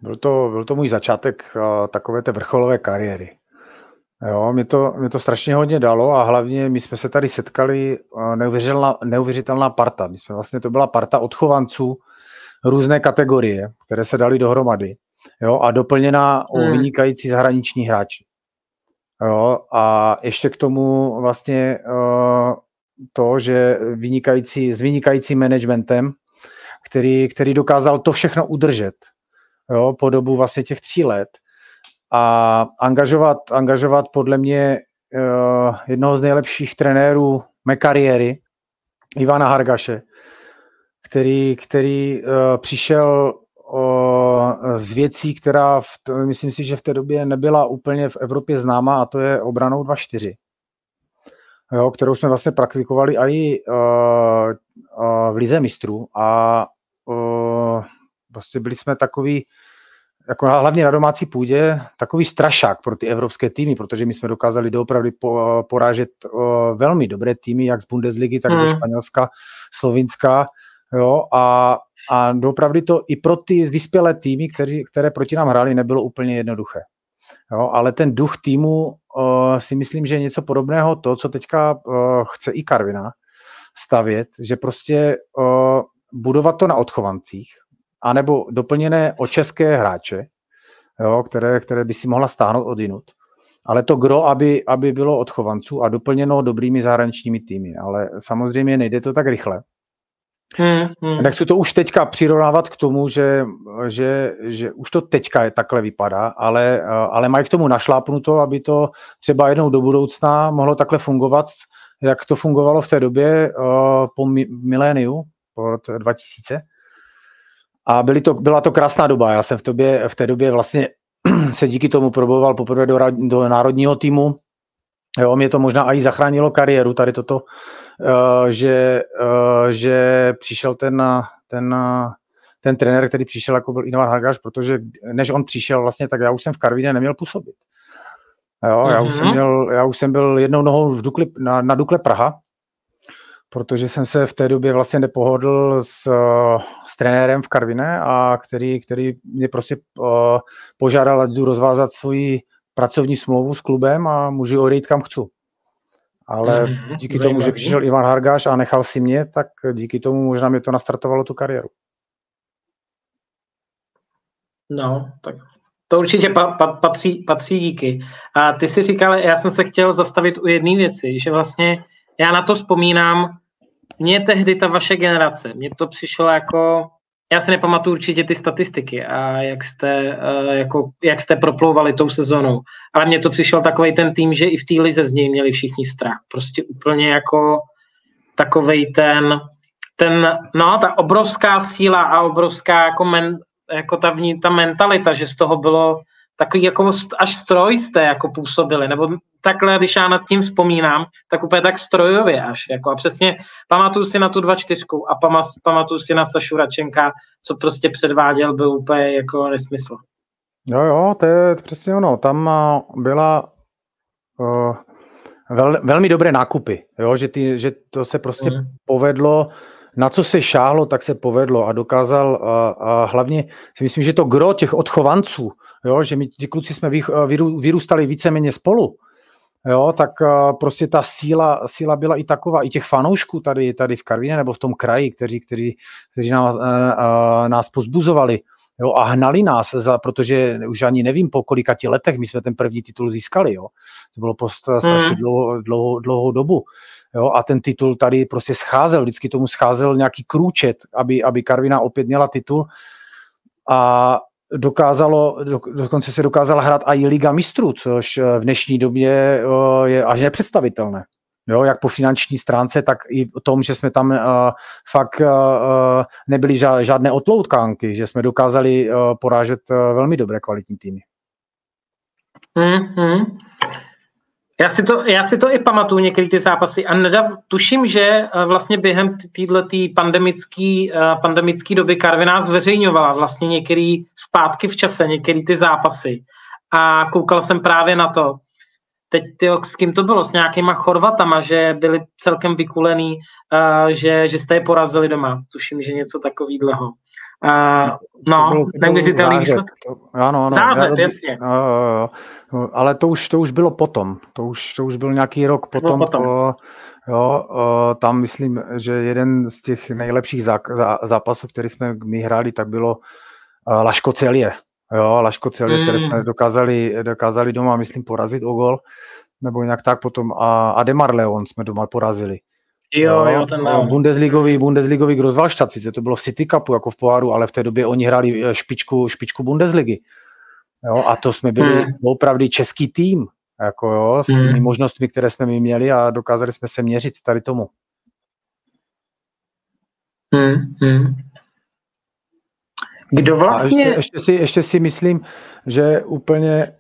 Byl to, byl to můj začátek takové té vrcholové kariéry. Jo, mě to, mě to strašně hodně dalo a hlavně my jsme se tady setkali neuvěřitelná, neuvěřitelná parta. My jsme vlastně, to byla parta odchovanců různé kategorie, které se dali dohromady. Jo, a doplněná hmm. o vynikající zahraniční hráči. Jo, a ještě k tomu vlastně uh, to, že vynikající, s vynikajícím managementem, který, který dokázal to všechno udržet jo, po dobu vlastně těch tří let, a angažovat, angažovat podle mě uh, jednoho z nejlepších trenérů mé kariéry, Ivana Hargaše, který, který uh, přišel z věcí, která v, myslím si, že v té době nebyla úplně v Evropě známa a to je obranou 2-4. Jo, kterou jsme vlastně praktikovali i uh, uh, v Lize mistrů a uh, prostě byli jsme takový jako hlavně na domácí půdě, takový strašák pro ty evropské týmy, protože my jsme dokázali doopravdy po, porážet o, velmi dobré týmy, jak z Bundesligy, tak mm. ze hmm. Španělska, Slovinska, jo, a, a doopravdy to i pro ty vyspělé týmy, které, které proti nám hráli, nebylo úplně jednoduché. Jo, ale ten duch týmu o, si myslím, že je něco podobného to, co teďka o, chce i Karvina stavět, že prostě o, budovat to na odchovancích, anebo doplněné o české hráče, jo, které, které by si mohla stáhnout od jinut. Ale to gro, aby, aby bylo od chovanců a doplněno dobrými zahraničními týmy. Ale samozřejmě nejde to tak rychle. Hmm, hmm. Nechci to už teďka přirovnávat k tomu, že, že, že už to teďka je takhle vypadá, ale, ale mají k tomu našlápnuto, aby to třeba jednou do budoucna mohlo takhle fungovat, jak to fungovalo v té době po miléniu, po 2000 a byly to, byla to krásná doba. Já jsem v, tobě, v té době vlastně se díky tomu proboval poprvé do, do národního týmu. Jo, mě to možná i zachránilo kariéru, tady toto, uh, že, uh, že přišel ten, ten, ten trenér, který přišel, jako byl Inovan Hargáš, protože než on přišel vlastně, tak já už jsem v Karvíně neměl působit. Jo, mm-hmm. já, už jsem mhm. měl, já už jsem byl jednou nohou v Dukli, na, na Dukle Praha, protože jsem se v té době vlastně nepohodl s, s trenérem v Karviné a který, který mě prostě uh, požádal, ať jdu rozvázat svoji pracovní smlouvu s klubem a můžu odejít kam chci. Ale mm-hmm, díky zajímavý. tomu, že přišel Ivan Hargáš a nechal si mě, tak díky tomu možná mě to nastartovalo tu kariéru. No, tak to určitě pa, pa, patří, patří díky. A ty si říkal, já jsem se chtěl zastavit u jedné věci, že vlastně já na to vzpomínám, mně tehdy ta vaše generace, mně to přišlo jako, já si nepamatuju určitě ty statistiky a jak jste, uh, jako, jak jste proplouvali tou sezónou, ale mně to přišel takový ten tým, že i v té lize z něj měli všichni strach. Prostě úplně jako takovej ten, ten, no, ta obrovská síla a obrovská jako, men, jako ta, ta mentalita, že z toho bylo takový jako až stroj jste jako působili, nebo takhle, když já nad tím vzpomínám, tak úplně tak strojově až. Jako a přesně pamatuju si na tu dva čtyřku a pamatuju si na Sašu Račenka, co prostě předváděl, byl úplně jako nesmysl. Jo, jo, to je přesně ono. Tam byla uh, vel, velmi dobré nákupy, jo, že, ty, že to se prostě mm. povedlo na co se šáhlo, tak se povedlo a dokázal a, a hlavně si myslím, že to gro těch odchovanců, jo, že my ti kluci jsme vyrůstali víceméně spolu, jo, tak prostě ta síla, síla byla i taková, i těch fanoušků tady, tady v Karvině nebo v tom kraji, kteří, kteří, kteří nás, nás pozbuzovali, jo, a hnali nás, za, protože už ani nevím, po kolika ti letech my jsme ten první titul získali, jo. To bylo po strašně mm. dlouhou, dlouhou, dlouhou dobu. Jo, a ten titul tady prostě scházel, vždycky tomu scházel nějaký krůčet, aby, aby Karvina opět měla titul a dokázalo, do, dokonce se dokázala hrát i Liga mistrů, což v dnešní době je až nepředstavitelné. Jo, jak po finanční stránce, tak i o tom, že jsme tam uh, fakt uh, nebyli žádné otloutkánky, že jsme dokázali uh, porážet uh, velmi dobré kvalitní týmy. Mm-hmm. Já si, to, já si to i pamatuju, některé ty zápasy a nedav, tuším, že eh, vlastně během této pandemické uh, pandemický doby Karviná zveřejňovala vlastně některé zpátky v čase, některé ty zápasy a koukal jsem právě na to. Teď ty, s kým to bylo? S nějakýma Chorvatama, že byli celkem vykulený, uh, že, že jste je porazili doma. Tuším, že něco takového. Uh, no, neuvěřitelný výsledek. Ano, ano. Zářet, jasně. Uh, ale to už, to už bylo potom. To už, to už byl nějaký rok potom. potom. Uh, jo, uh, tam myslím, že jeden z těch nejlepších zá, zá, zápasů, který jsme my hráli, tak bylo uh, Laško Celie. Jo, Laško Celie, mm. které jsme dokázali, dokázali doma, myslím, porazit o gol, nebo nějak tak potom. A Ademar Leon jsme doma porazili. Jo, jo, ten mám. Bundesligový, Bundesligový Grozvalstadt, sice to bylo v City Cupu jako v poháru, ale v té době oni hráli eh, špičku, špičku Bundesligy. Jo, a to jsme byli hmm. opravdu český tým, jako jo, s těmi hmm. možnostmi, které jsme my měli a dokázali jsme se měřit tady tomu. Hmm. Hmm. Kdo vlastně... ještě, ještě, si, ještě si myslím, že úplně,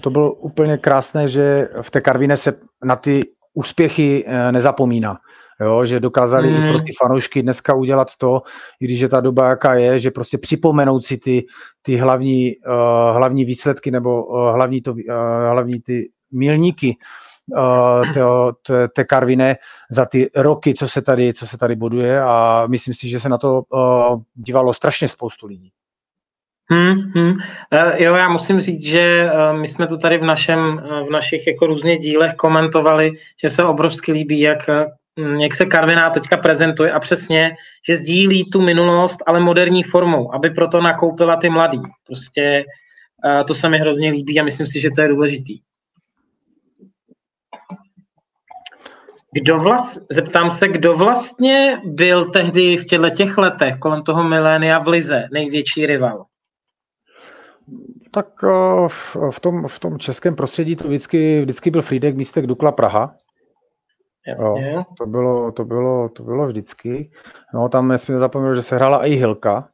to bylo úplně krásné, že v té Karvine se na ty úspěchy eh, nezapomíná. Jo, že dokázali mm. i pro hmm. ty fanoušky dneska udělat to, i když je ta doba jaká je, že prostě připomenout si ty, ty hlavní, uh, hlavní výsledky nebo uh, hlavní, to, uh, hlavní ty milníky té, té Karvine za ty roky, co se tady, co se tady buduje a myslím si, že se na to uh, dívalo strašně spoustu lidí. Hmm, hmm. Uh, jo, já musím říct, že uh, my jsme to tady v, našem, uh, v našich jako různých dílech komentovali, že se obrovsky líbí, jak jak se Karviná teďka prezentuje a přesně, že sdílí tu minulost, ale moderní formou, aby proto nakoupila ty mladý. Prostě uh, to se mi hrozně líbí a myslím si, že to je důležitý. Kdo vlast, zeptám se, kdo vlastně byl tehdy v těchto těch letech kolem toho milénia v Lize největší rival? Tak uh, v, tom, v tom českém prostředí to vždycky, vždycky byl Frídek místek Dukla Praha. Jasně. Jo, to, bylo, to, bylo, to bylo vždycky. No, tam nesmím zapomenout, že se hrála i Hilka.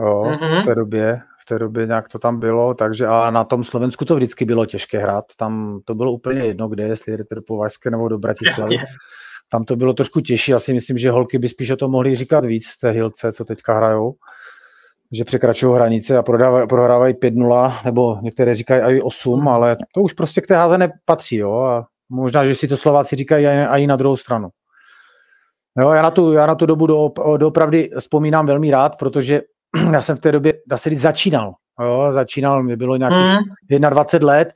jo, mm-hmm. v té době, v té době nějak to tam bylo, takže a na tom Slovensku to vždycky bylo těžké hrát, tam to bylo úplně jedno, kde, jestli jdete do Považské nebo do Bratislavy. Tam to bylo trošku těžší, asi myslím, že holky by spíš o tom mohli říkat víc, té Hilce, co teďka hrajou že překračují hranice a prodávají, prohrávají 5-0, nebo některé říkají i 8, ale to už prostě k té házené patří, jo, a možná, že si to Slováci říkají i na druhou stranu. Jo, já na tu, já na tu dobu do, doopravdy vzpomínám velmi rád, protože já jsem v té době, dá se říct, začínal. Jo, začínal, mi bylo nějakých mm. 21 let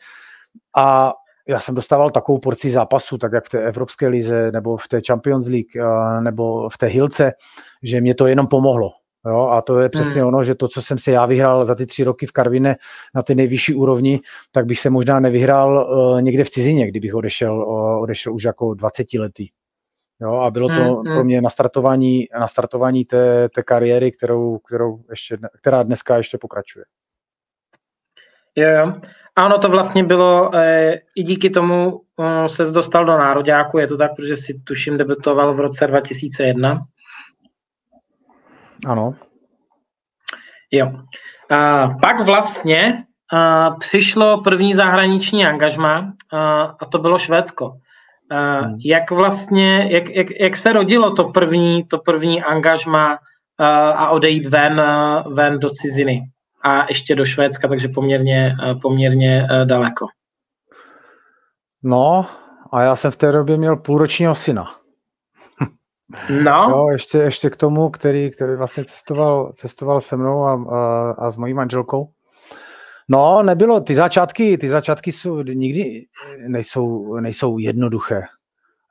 a já jsem dostával takovou porci zápasu, tak jak v té Evropské lize, nebo v té Champions League, nebo v té Hilce, že mě to jenom pomohlo. Jo, a to je přesně hmm. ono, že to, co jsem si já vyhrál za ty tři roky v Karvine na té nejvyšší úrovni, tak bych se možná nevyhrál uh, někde v cizině, kdybych odešel, uh, odešel už jako 20 letý. Jo, a bylo to hmm, hmm. pro mě nastartování, nastartování té, té kariéry, kterou, kterou ještě, která dneska ještě pokračuje. Jo, jo. Ano, to vlastně bylo, e, i díky tomu e, se dostal do nároďáku, je to tak, protože si tuším debutoval v roce 2001. Ano. Jo. A pak vlastně a, přišlo první zahraniční angažma a, a to bylo Švédsko. A, hmm. Jak vlastně, jak, jak, jak se rodilo to první, to první angažma a, a odejít ven, ven do ciziny a ještě do Švédska, takže poměrně, poměrně daleko. No, a já jsem v té době měl půlročního syna. No. Jo, ještě, ještě k tomu, který, který vlastně cestoval, cestoval se mnou a, a, a s mojí manželkou. No, nebylo, ty začátky, ty začátky jsou nikdy nejsou, nejsou jednoduché,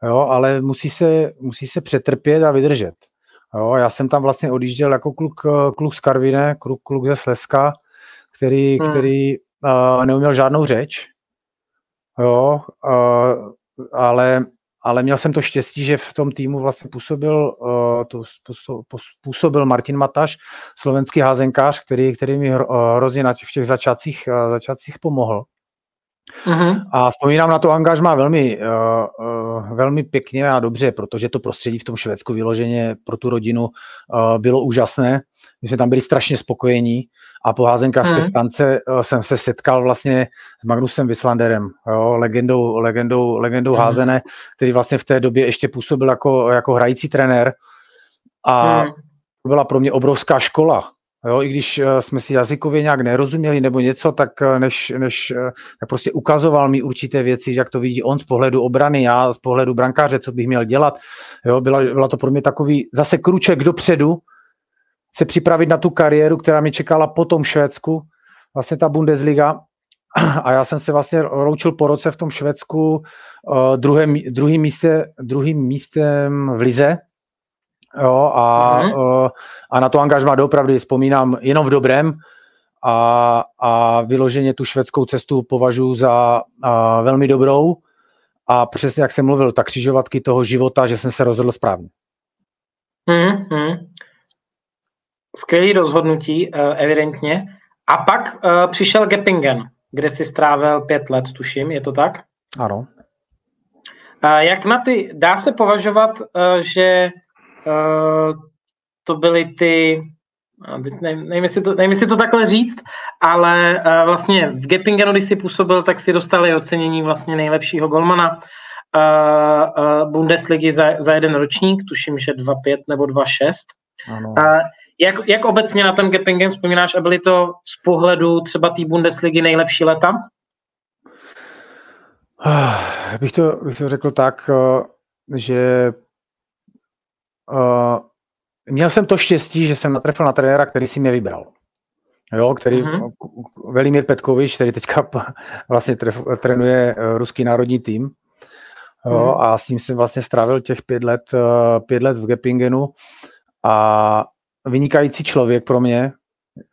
jo, ale musí se, musí se přetrpět a vydržet. Jo, já jsem tam vlastně odjížděl jako kluk, kluk z Karvine, kluk, kluk ze Slezska, který, hmm. který uh, neuměl žádnou řeč, jo, uh, ale ale měl jsem to štěstí, že v tom týmu vlastně působil, uh, to, působil Martin Mataš, slovenský házenkář, který, který mi hrozně na těch, v těch začátcích, uh, začátcích pomohl. Uh-huh. A vzpomínám na to angažmá velmi, uh, uh, velmi pěkně a dobře, protože to prostředí v tom Švédsku vyloženě pro tu rodinu uh, bylo úžasné. My jsme tam byli strašně spokojení a po házenkářské hmm. stance uh, jsem se setkal vlastně s Magnusem Wisslanderem, jo, legendou, legendou, legendou hmm. házené, který vlastně v té době ještě působil jako, jako hrající trenér a hmm. to byla pro mě obrovská škola, Jo, I když uh, jsme si jazykově nějak nerozuměli nebo něco, tak uh, než, než uh, tak prostě ukazoval mi určité věci, jak to vidí on z pohledu obrany, já z pohledu brankáře, co bych měl dělat. Jo, byla, byla to pro mě takový zase kruček dopředu, se připravit na tu kariéru, která mě čekala po tom Švédsku, vlastně ta Bundesliga. A já jsem se vlastně loučil po roce v tom Švédsku uh, druhém, druhým, místě, druhým místem v Lize, Jo, a, mm-hmm. a na to angažma doopravdy vzpomínám jenom v dobrém a, a vyloženě tu švédskou cestu považuji za a, velmi dobrou a přesně jak jsem mluvil, tak křižovatky toho života, že jsem se rozhodl správně. Mm-hmm. Skvělý rozhodnutí, eh, evidentně. A pak uh, přišel Geppingen, kde si strávil pět let, tuším, je to tak? Ano. Uh, jak na ty, dá se považovat, uh, že Eh, to byly ty, nevím, jestli to, nevím, jestli to takhle říct, ale uh, vlastně v Gepingenu, když si působil, tak si dostali ocenění vlastně nejlepšího golmana uh, uh, Bundesligy za, za jeden ročník, tuším, že 2-5 nebo 2-6. Uh, jak, jak obecně na ten Gepingen vzpomínáš a byly to z pohledu třeba té Bundesligy nejlepší leta? Bych to, bych to řekl tak, že měl jsem to štěstí, že jsem natrefil na trenéra, který si mě vybral. Jo, který, uh-huh. Velimír Petkovič, který teďka vlastně tref, trénuje uh, ruský národní tým. Jo, uh-huh. a s ním jsem vlastně strávil těch pět let, pět let v Gepingenu a vynikající člověk pro mě,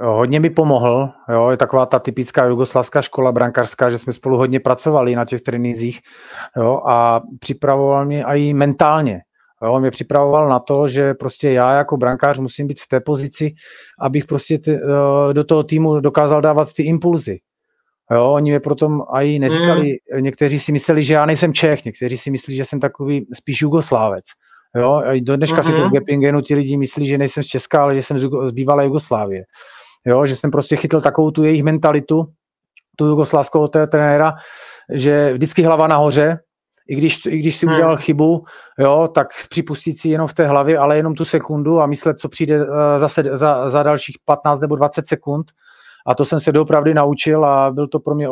hodně mi pomohl, jo, je taková ta typická jugoslavská škola brankářská, že jsme spolu hodně pracovali na těch trénincích, jo, a připravoval mě i mentálně, Jo, mě připravoval na to, že prostě já jako brankář musím být v té pozici, abych prostě ty, uh, do toho týmu dokázal dávat ty impulzy. Jo, oni mě proto i neříkali, mm. někteří si mysleli, že já nejsem Čech, někteří si myslí, že jsem takový spíš Jugoslávec. Jo, do dneška mm-hmm. si to v Gepingenu ti lidi myslí, že nejsem z Česka, ale že jsem z bývalé Jugoslávie. Jo, že jsem prostě chytl takovou tu jejich mentalitu, tu jugoslávskou trenéra, že vždycky hlava nahoře, i když, i když si hmm. udělal hmm. chybu, jo, tak připustit si jenom v té hlavě, ale jenom tu sekundu a myslet, co přijde uh, zase za, za dalších 15 nebo 20 sekund. A to jsem se doopravdy naučil a byl to pro mě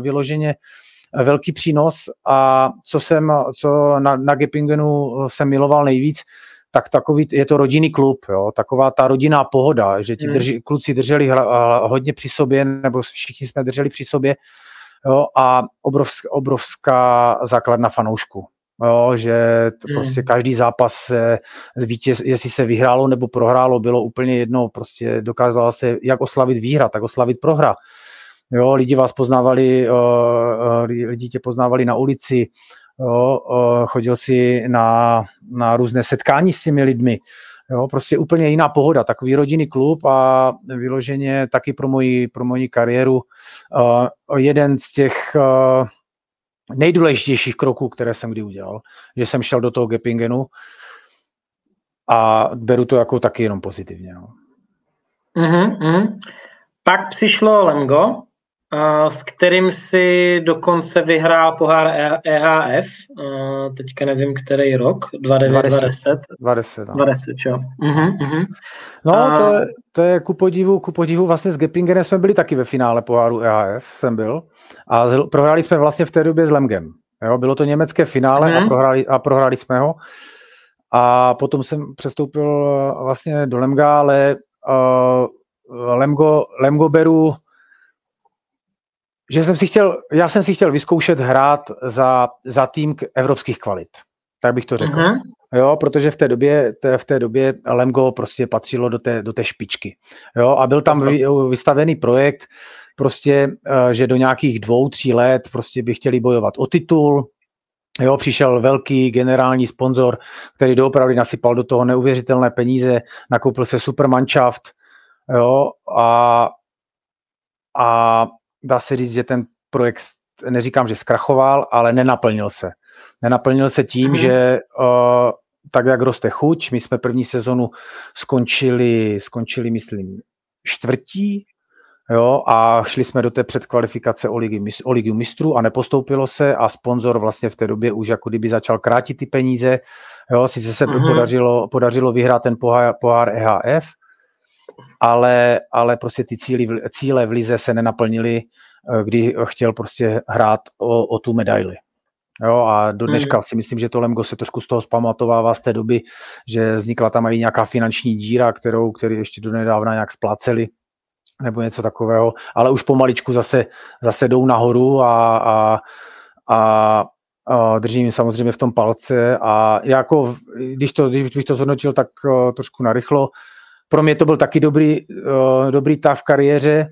vyloženě velký přínos a co jsem, co na, na Gepingenu jsem miloval nejvíc, tak takový, je to rodinný klub, jo, taková ta rodinná pohoda, že ti hmm. drží, kluci drželi hra, hodně při sobě, nebo všichni jsme drželi při sobě jo, a obrovská, obrovská základna fanoušku. Jo, že to hmm. prostě každý zápas se, vítěz, jestli se vyhrálo nebo prohrálo, bylo úplně jedno, prostě dokázala se jak oslavit výhra, tak oslavit prohra. Jo, lidi vás poznávali, uh, uh, lidi tě poznávali na ulici, jo, uh, chodil si na, na různé setkání s těmi lidmi, Jo, prostě úplně jiná pohoda, takový rodinný klub a vyloženě taky pro moji, pro moji kariéru uh, jeden z těch uh, nejdůležitějších kroků, které jsem kdy udělal, že jsem šel do toho Gepingenu a beru to jako taky jenom pozitivně. No. Mm-hmm. Pak přišlo Lemgo, s kterým si dokonce vyhrál pohár EHF, e teďka nevím, který rok, 2010. 2010, 20, jo. Uh-huh, uh-huh. No, a... to, je, to je ku podivu, ku podivu, vlastně s Gepingenem jsme byli taky ve finále poháru EHF, jsem byl, a prohráli jsme vlastně v té době s Lemgem. Jo, bylo to německé finále uh-huh. a, mhm. prohráli, a prohráli jsme ho. A potom jsem přestoupil vlastně do Lemga, ale uh, Lemgo, Lemgo beru že jsem si chtěl, já jsem si chtěl vyzkoušet hrát za, za tým evropských kvalit. Tak bych to řekl. Uh-huh. Jo, protože v té době, v té době Lemgo prostě patřilo do té, do té špičky. Jo, a byl tam uh-huh. vystavený projekt, prostě, eh, že do nějakých dvou, tří let prostě by chtěli bojovat o titul, Jo, přišel velký generální sponzor, který doopravdy nasypal do toho neuvěřitelné peníze, nakoupil se Supermannschaft, jo, a, a dá se říct, že ten projekt, neříkám, že zkrachoval, ale nenaplnil se. Nenaplnil se tím, hmm. že uh, tak, jak roste chuť, my jsme první sezonu skončili, skončili myslím, čtvrtí, jo, a šli jsme do té předkvalifikace o, ligy, o ligu mistrů a nepostoupilo se a sponzor vlastně v té době už jako kdyby začal krátit ty peníze, jo, sice se mm-hmm. podařilo, podařilo vyhrát ten pohár, pohár EHF, ale, ale prostě ty cíly, cíle v lize se nenaplnily, eh, kdy chtěl prostě hrát o, o tu medaili. Jo, a do dneška hmm. si myslím, že to Lemgo se trošku z toho zpamatovává z té doby, že vznikla tam i nějaká finanční díra, kterou, který ještě do nedávna nějak spláceli nebo něco takového, ale už pomaličku zase, zase jdou nahoru a, a, a, a držím jim samozřejmě v tom palce a jako, když, to, když bych to zhodnotil tak uh, trošku narychlo, pro mě to byl taky dobrý, uh, dobrý tav v kariéře.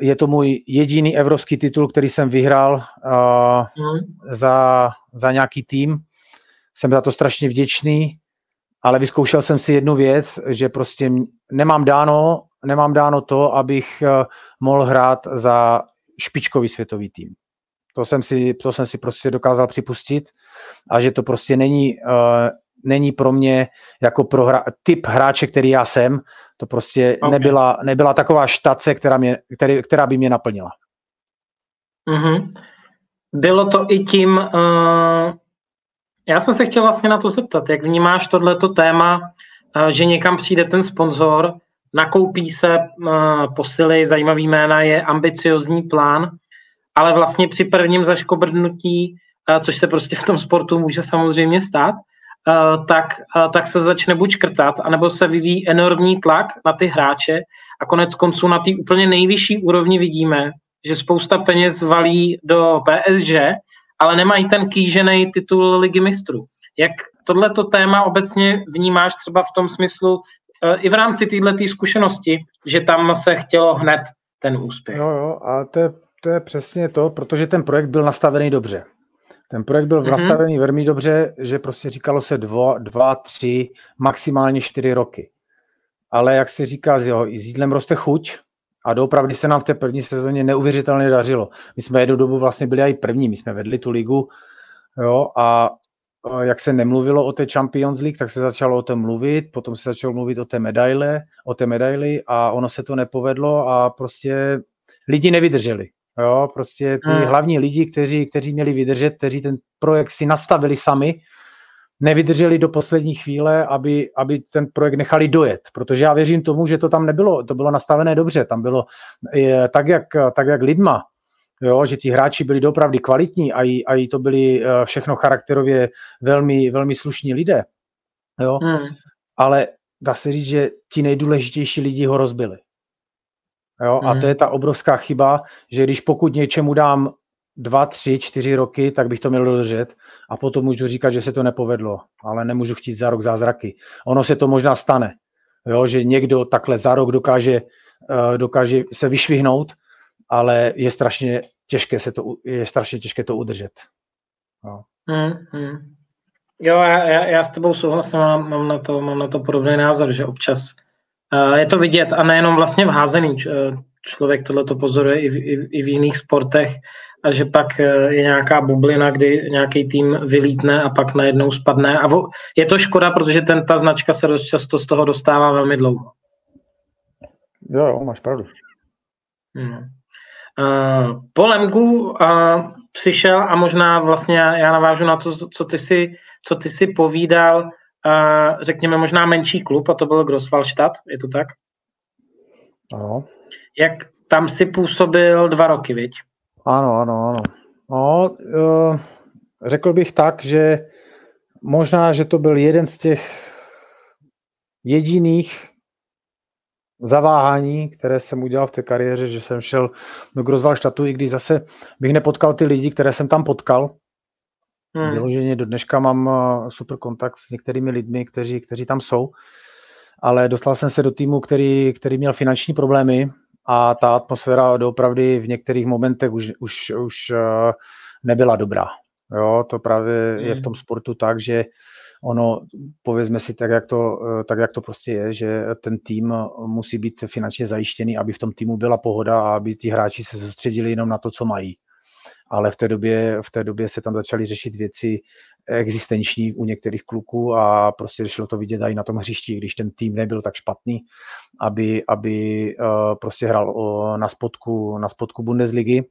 Je to můj jediný evropský titul, který jsem vyhrál mm. za, za nějaký tým. Jsem za to strašně vděčný, ale vyzkoušel jsem si jednu věc, že prostě nemám dáno, nemám dáno to, abych uh, mohl hrát za špičkový světový tým. To jsem si, to jsem si prostě dokázal připustit a že to prostě není uh, není pro mě jako pro hra, typ hráče, který já jsem. To prostě okay. nebyla, nebyla taková štace, která, mě, který, která by mě naplnila. Mm-hmm. Bylo to i tím, uh, já jsem se chtěl vlastně na to zeptat, jak vnímáš tohleto téma, uh, že někam přijde ten sponzor, nakoupí se uh, posily, zajímavý jména, je ambiciozní plán, ale vlastně při prvním zaškobrdnutí, uh, což se prostě v tom sportu může samozřejmě stát, tak, eh, tak se začne buď škrtat, anebo se vyvíjí enormní tlak na ty hráče a konec konců na té úplně nejvyšší úrovni vidíme, že spousta peněz valí do PSG, ale nemají ten kýžený titul ligy mistrů. Jak tohleto téma obecně vnímáš třeba v tom smyslu, eh, i v rámci této zkušenosti, že tam se chtělo hned ten úspěch? Jo, jo, a to je, to je přesně to, protože ten projekt byl nastavený dobře. Ten projekt byl mm-hmm. nastavený velmi dobře, že prostě říkalo se dva, dva, tři, maximálně čtyři roky. Ale jak se říká, s, jeho, s jídlem roste chuť a doopravdy se nám v té první sezóně neuvěřitelně dařilo. My jsme jednu dobu vlastně byli i první, my jsme vedli tu ligu jo, a, jak se nemluvilo o té Champions League, tak se začalo o tom mluvit, potom se začalo mluvit o té medaile, o té medaili a ono se to nepovedlo a prostě lidi nevydrželi. Jo, prostě ty hmm. hlavní lidi, kteří, kteří měli vydržet, kteří ten projekt si nastavili sami, nevydrželi do poslední chvíle, aby, aby ten projekt nechali dojet, protože já věřím tomu, že to tam nebylo, to bylo nastavené dobře, tam bylo je, tak, jak, tak jak lidma, jo, že ti hráči byli opravdu kvalitní a i, a i to byli eh, všechno charakterově velmi, velmi slušní lidé, jo, hmm. ale dá se říct, že ti nejdůležitější lidi ho rozbili. Jo, hmm. A to je ta obrovská chyba, že když pokud něčemu dám dva, tři, čtyři roky, tak bych to měl dodržet a potom můžu říkat, že se to nepovedlo, ale nemůžu chtít za rok zázraky. Ono se to možná stane, jo, že někdo takhle za rok dokáže, uh, dokáže se vyšvihnout, ale je strašně těžké, se to, je strašně těžké to udržet. Jo. Hmm, hmm. Jo, já, já, já s tebou souhlasím, mám, mám, na to, mám na to podobný názor, že občas je to vidět a nejenom vlastně v házený. Člověk tohle to pozoruje i v, i, i v jiných sportech, a že pak eh, je nějaká bublina, kdy nějaký tým vylítne a pak najednou spadne. A je to škoda, protože ten, ta značka se dost často z toho dostává velmi dlouho. Jo, jo, máš pravdu. Hmm. Uh, po Lemgu uh, přišel a možná vlastně já navážu na to, co ty si, co ty si povídal, řekněme možná menší klub a to byl Grosswallstadt, je to tak? Ano. Jak tam si působil dva roky, viď? Ano, ano, ano. No, uh, řekl bych tak, že možná, že to byl jeden z těch jediných zaváhání, které jsem udělal v té kariéře, že jsem šel do Grozvalštatu, i když zase bych nepotkal ty lidi, které jsem tam potkal. Hmm. Vyloženě do dneška mám eh, super kontakt s některými lidmi, kteří, kteří tam jsou, ale dostal jsem se do týmu, který, který měl finanční problémy, a ta atmosféra doopravdy v některých momentech už, už, už eh, nebyla dobrá. Jo, to právě mm. je v hmm. tom sportu tak, že ono, povězme si tak jak, to, eh, tak, jak to prostě je, že ten tým musí být finančně zajištěný, aby v tom týmu byla pohoda a aby ti hráči se soustředili jenom na to, co mají ale v té době, v té době se tam začaly řešit věci existenční u některých kluků a prostě šlo to vidět i na tom hřišti, když ten tým nebyl tak špatný, aby, aby uh, prostě hrál uh, na spodku, na spodku Bundesligy.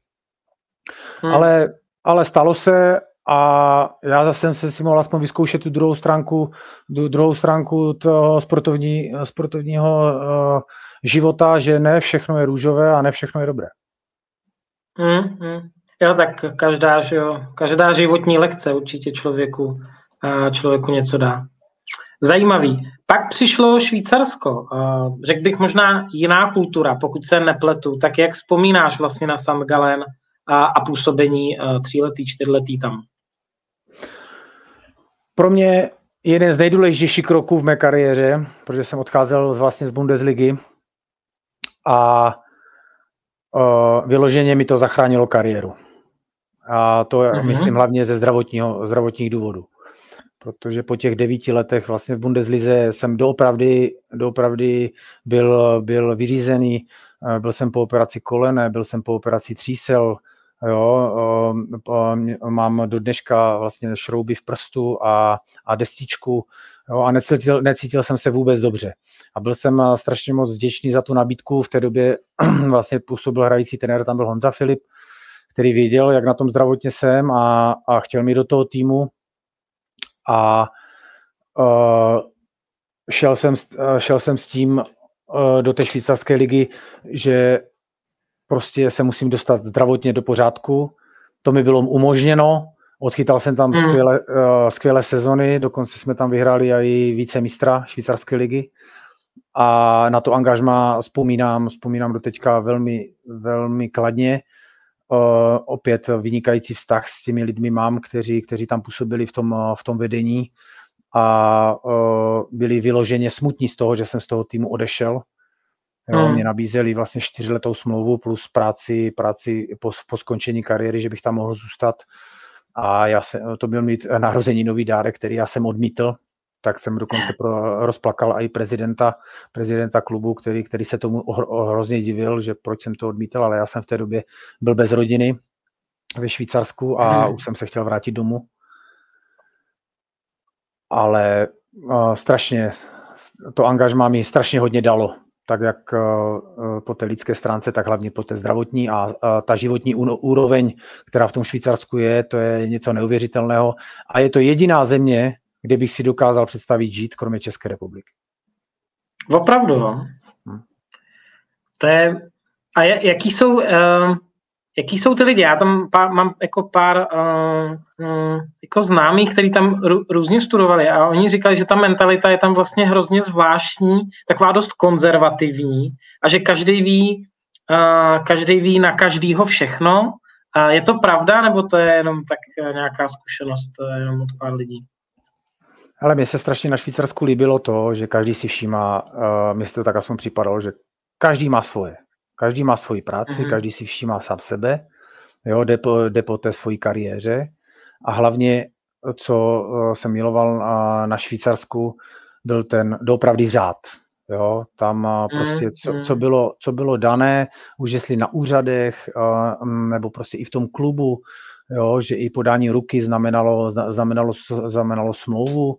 Hmm. Ale, ale stalo se a já zase jsem se si mohl aspoň vyzkoušet tu druhou stránku, druhou stránku toho sportovní, sportovního uh, života, že ne všechno je růžové a ne všechno je dobré. Hmm, hmm. Jo, tak každá, že jo, každá životní lekce určitě člověku, člověku něco dá. Zajímavý. Pak přišlo Švýcarsko. Řekl bych možná jiná kultura, pokud se nepletu. Tak jak vzpomínáš vlastně na St. Gallen a, a působení tříletý, čtyřletý tam? Pro mě jeden z nejdůležitějších kroků v mé kariéře, protože jsem odcházel vlastně z Bundesligy a vyloženě mi to zachránilo kariéru. A to uh-huh. myslím hlavně ze zdravotního, zdravotních důvodů. Protože po těch devíti letech vlastně v Bundeslize jsem doopravdy, doopravdy byl, byl vyřízený. Byl jsem po operaci kolene, byl jsem po operaci třísel, jo, mám do dneška vlastně šrouby v prstu a, a destičku jo, a necítil, necítil jsem se vůbec dobře. A byl jsem strašně moc vděčný za tu nabídku. V té době vlastně působil hrající trenér, tam byl Honza Filip, který věděl, jak na tom zdravotně jsem a, a chtěl mi do toho týmu. A uh, šel, jsem, šel jsem s tím uh, do té švýcarské ligy, že prostě se musím dostat zdravotně do pořádku. To mi bylo umožněno, odchytal jsem tam mm. skvělé, uh, skvělé sezony, dokonce jsme tam vyhráli i více mistra švýcarské ligy. A na to angažma vzpomínám, vzpomínám do teďka velmi, velmi kladně opět vynikající vztah s těmi lidmi mám, kteří, kteří tam působili v tom, v tom vedení a uh, byli vyloženě smutní z toho, že jsem z toho týmu odešel. Jo, hmm. Mě nabízeli vlastně čtyřletou smlouvu plus práci, práci po, po skončení kariéry, že bych tam mohl zůstat. A já se, to byl mít narození nový dárek, který já jsem odmítl, tak jsem dokonce pro, rozplakal i prezidenta, prezidenta klubu, který, který se tomu hrozně divil, že proč jsem to odmítal, ale já jsem v té době byl bez rodiny ve Švýcarsku a hmm. už jsem se chtěl vrátit domů. ale uh, strašně, to angažmá mi strašně hodně dalo tak jak uh, po té lidské stránce, tak hlavně po té zdravotní a uh, ta životní úroveň, která v tom Švýcarsku je, to je něco neuvěřitelného a je to jediná země, kde bych si dokázal představit žít, kromě České republiky. Opravdu, no. Hmm. To je, a jaký jsou, uh, jaký jsou ty lidi? Já tam pár, mám jako pár uh, uh, jako známých, kteří tam rů, různě studovali a oni říkali, že ta mentalita je tam vlastně hrozně zvláštní, taková dost konzervativní a že každý ví, uh, každý ví na každýho všechno. Uh, je to pravda, nebo to je jenom tak nějaká zkušenost jenom od pár lidí? Ale mně se strašně na Švýcarsku líbilo to, že každý si všímá, uh, mně se to tak aspoň připadalo, že každý má svoje. Každý má svoji práci, mm-hmm. každý si všímá sám sebe, jo, jde, po, jde po té svojí kariéře a hlavně, co uh, jsem miloval uh, na Švýcarsku, byl ten doopravdy řád. Jo, tam uh, prostě, co, co, bylo, co bylo dané, už jestli na úřadech, uh, nebo prostě i v tom klubu, jo, že i podání ruky znamenalo, znamenalo, znamenalo smlouvu,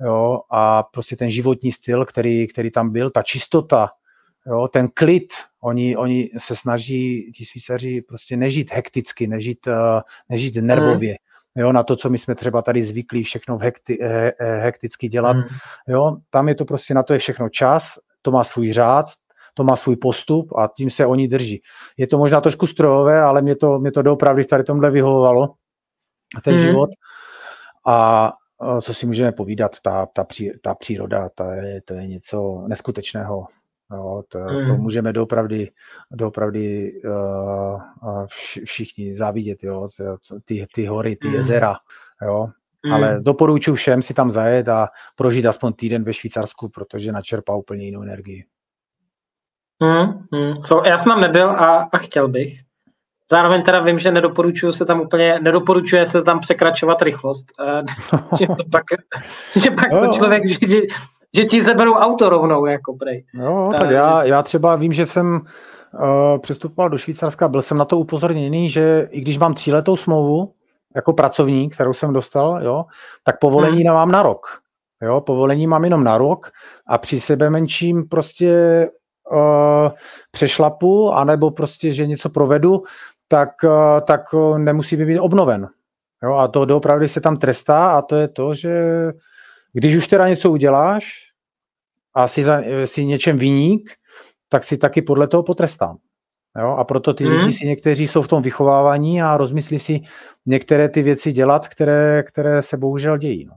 jo, a prostě ten životní styl, který, který tam byl, ta čistota, jo, ten klid, oni, oni se snaží, ti Švýcaři, prostě nežít hekticky, nežít, nežít nervově, mm. Jo, na to, co my jsme třeba tady zvyklí všechno v hekti, he, hekticky dělat, mm. jo, tam je to prostě, na to je všechno čas, to má svůj řád, to má svůj postup a tím se oni drží. Je to možná trošku strojové, ale mě to, mě to doopravdy tady tomhle vyhovovalo, ten mm. život. A co si můžeme povídat, ta, ta, pří, ta příroda, ta je, to je něco neskutečného. Jo, to, mm. to můžeme doopravdy, doopravdy uh, všichni závidět, jo, ty, ty hory, ty mm. jezera, jo. Mm. Ale doporučuji všem si tam zajet a prožít aspoň týden ve Švýcarsku, protože načerpá úplně jinou energii. Hmm, hmm. So, já jsem tam nebyl a, a chtěl bych. Zároveň teda vím, že nedoporučuju se tam úplně, nedoporučuje se tam překračovat rychlost. že to pak, že pak to člověk, že, že, ti zeberou auto rovnou, jako prej. Jo, tak já, já třeba vím, že jsem uh, přestupoval do Švýcarska, byl jsem na to upozorněný, že i když mám tříletou smlouvu jako pracovník, kterou jsem dostal, jo, tak povolení hmm. nemám na rok. Jo, povolení mám jenom na rok a při sebe menším prostě uh, přešlapu, anebo prostě, že něco provedu, tak, uh, tak nemusí být obnoven. Jo, a to doopravdy se tam trestá a to je to, že když už teda něco uděláš a jsi, za, jsi něčem viník, tak si taky podle toho potrestám. Jo? A proto ty hmm. lidi si někteří jsou v tom vychovávání a rozmyslí si některé ty věci dělat, které, které se bohužel dějí. No.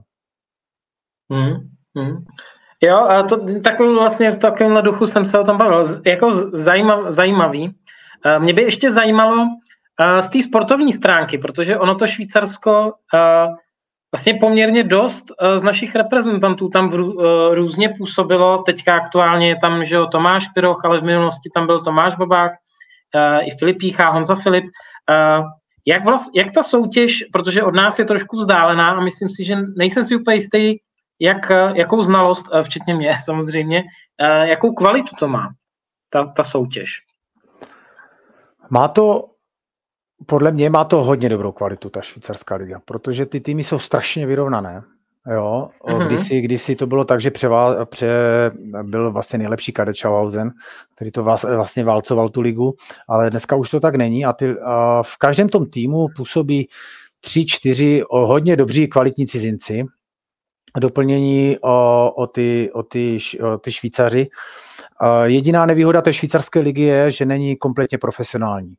Hmm. Hmm. Jo, a to takový vlastně v takovémhle duchu jsem se o tom bavil. Jako zajímav, zajímavý. Mě by ještě zajímalo z té sportovní stránky, protože ono to Švýcarsko vlastně poměrně dost z našich reprezentantů tam v, různě působilo. Teďka aktuálně je tam že jo, Tomáš Piroch, ale v minulosti tam byl Tomáš Babák, i Filip Píchá, Honza Filip. Jak, vlast, jak ta soutěž, protože od nás je trošku vzdálená a myslím si, že nejsem si úplně jistý, jak, jakou znalost, eh, včetně mě samozřejmě, eh, jakou kvalitu to má, ta, ta soutěž? Má to, podle mě má to hodně dobrou kvalitu, ta švýcarská liga, protože ty týmy jsou strašně vyrovnané. Jo, mm-hmm. kdysi, kdysi to bylo tak, že převá, pře, byl vlastně nejlepší kadet Schauhausen, který to vlastně válcoval tu ligu, ale dneska už to tak není a, ty, a v každém tom týmu působí tři, čtyři hodně dobří kvalitní cizinci, doplnění o, o, ty, o, ty, o ty Švýcaři. Jediná nevýhoda té švýcarské ligy je, že není kompletně profesionální.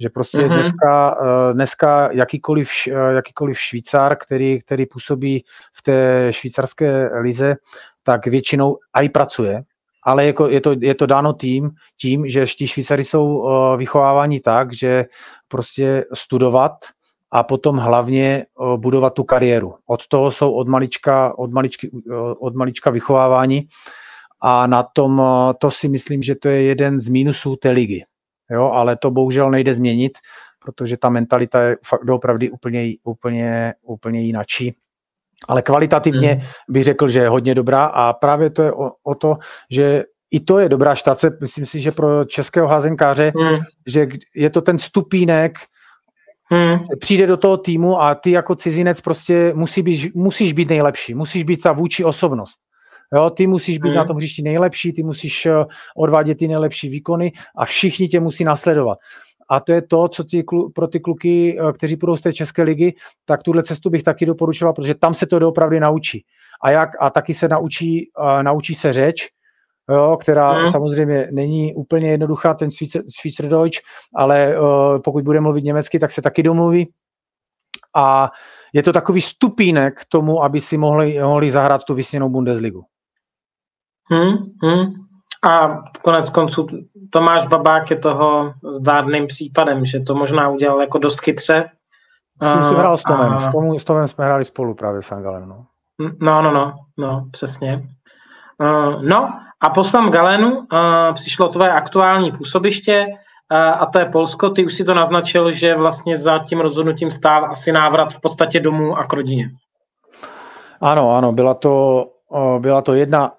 Že prostě mm-hmm. dneska, e, dneska jakýkoliv, jakýkoliv Švýcar, který, který působí v té švýcarské lize, tak většinou i pracuje, ale jako je, to, je to dáno tím, tím, že ti Švýcary jsou vychováváni tak, že prostě studovat a potom hlavně budovat tu kariéru. Od toho jsou od malička, od maličky, od malička vychovávání a na tom to si myslím, že to je jeden z mínusů té ligy. Jo, ale to bohužel nejde změnit, protože ta mentalita je opravdu úplně, úplně, úplně jinačí. Ale kvalitativně hmm. bych řekl, že je hodně dobrá a právě to je o, o to, že i to je dobrá štace, myslím si, že pro českého házenkáře, hmm. že je to ten stupínek, Hmm. Přijde do toho týmu a ty jako cizinec prostě musí být, musíš být nejlepší, musíš být ta vůči osobnost. Jo, ty musíš být hmm. na tom hřišti nejlepší, ty musíš eh, odvádět ty nejlepší výkony a všichni tě musí nasledovat. A to je to, co ty, pro ty kluky, eh, kteří půjdou z té České ligy, tak tuhle cestu bych taky doporučoval, protože tam se to doopravdy naučí. A, jak, a taky se naučí, uh, naučí se řeč, jo, která hmm. samozřejmě není úplně jednoduchá, ten Schweizerdeutsch, ale uh, pokud bude mluvit německy, tak se taky domluví. A je to takový stupínek k tomu, aby si mohli, mohli zahrát tu vysněnou Bundesligu. Hmm, hmm. A konec konců Tomáš Babák je toho zdárným případem, že to možná udělal jako dost chytře. S tím jsem hrál s Tomem. A... S, Tomem, s Tomem jsme hráli spolu právě s Angalem. No. no, no, no, no, přesně. Uh, no a po Sam Galenu uh, přišlo tvoje aktuální působiště uh, a to je Polsko. Ty už si to naznačil, že vlastně za tím rozhodnutím stáv asi návrat v podstatě domů a k rodině. Ano, ano, byla to, byla to jedna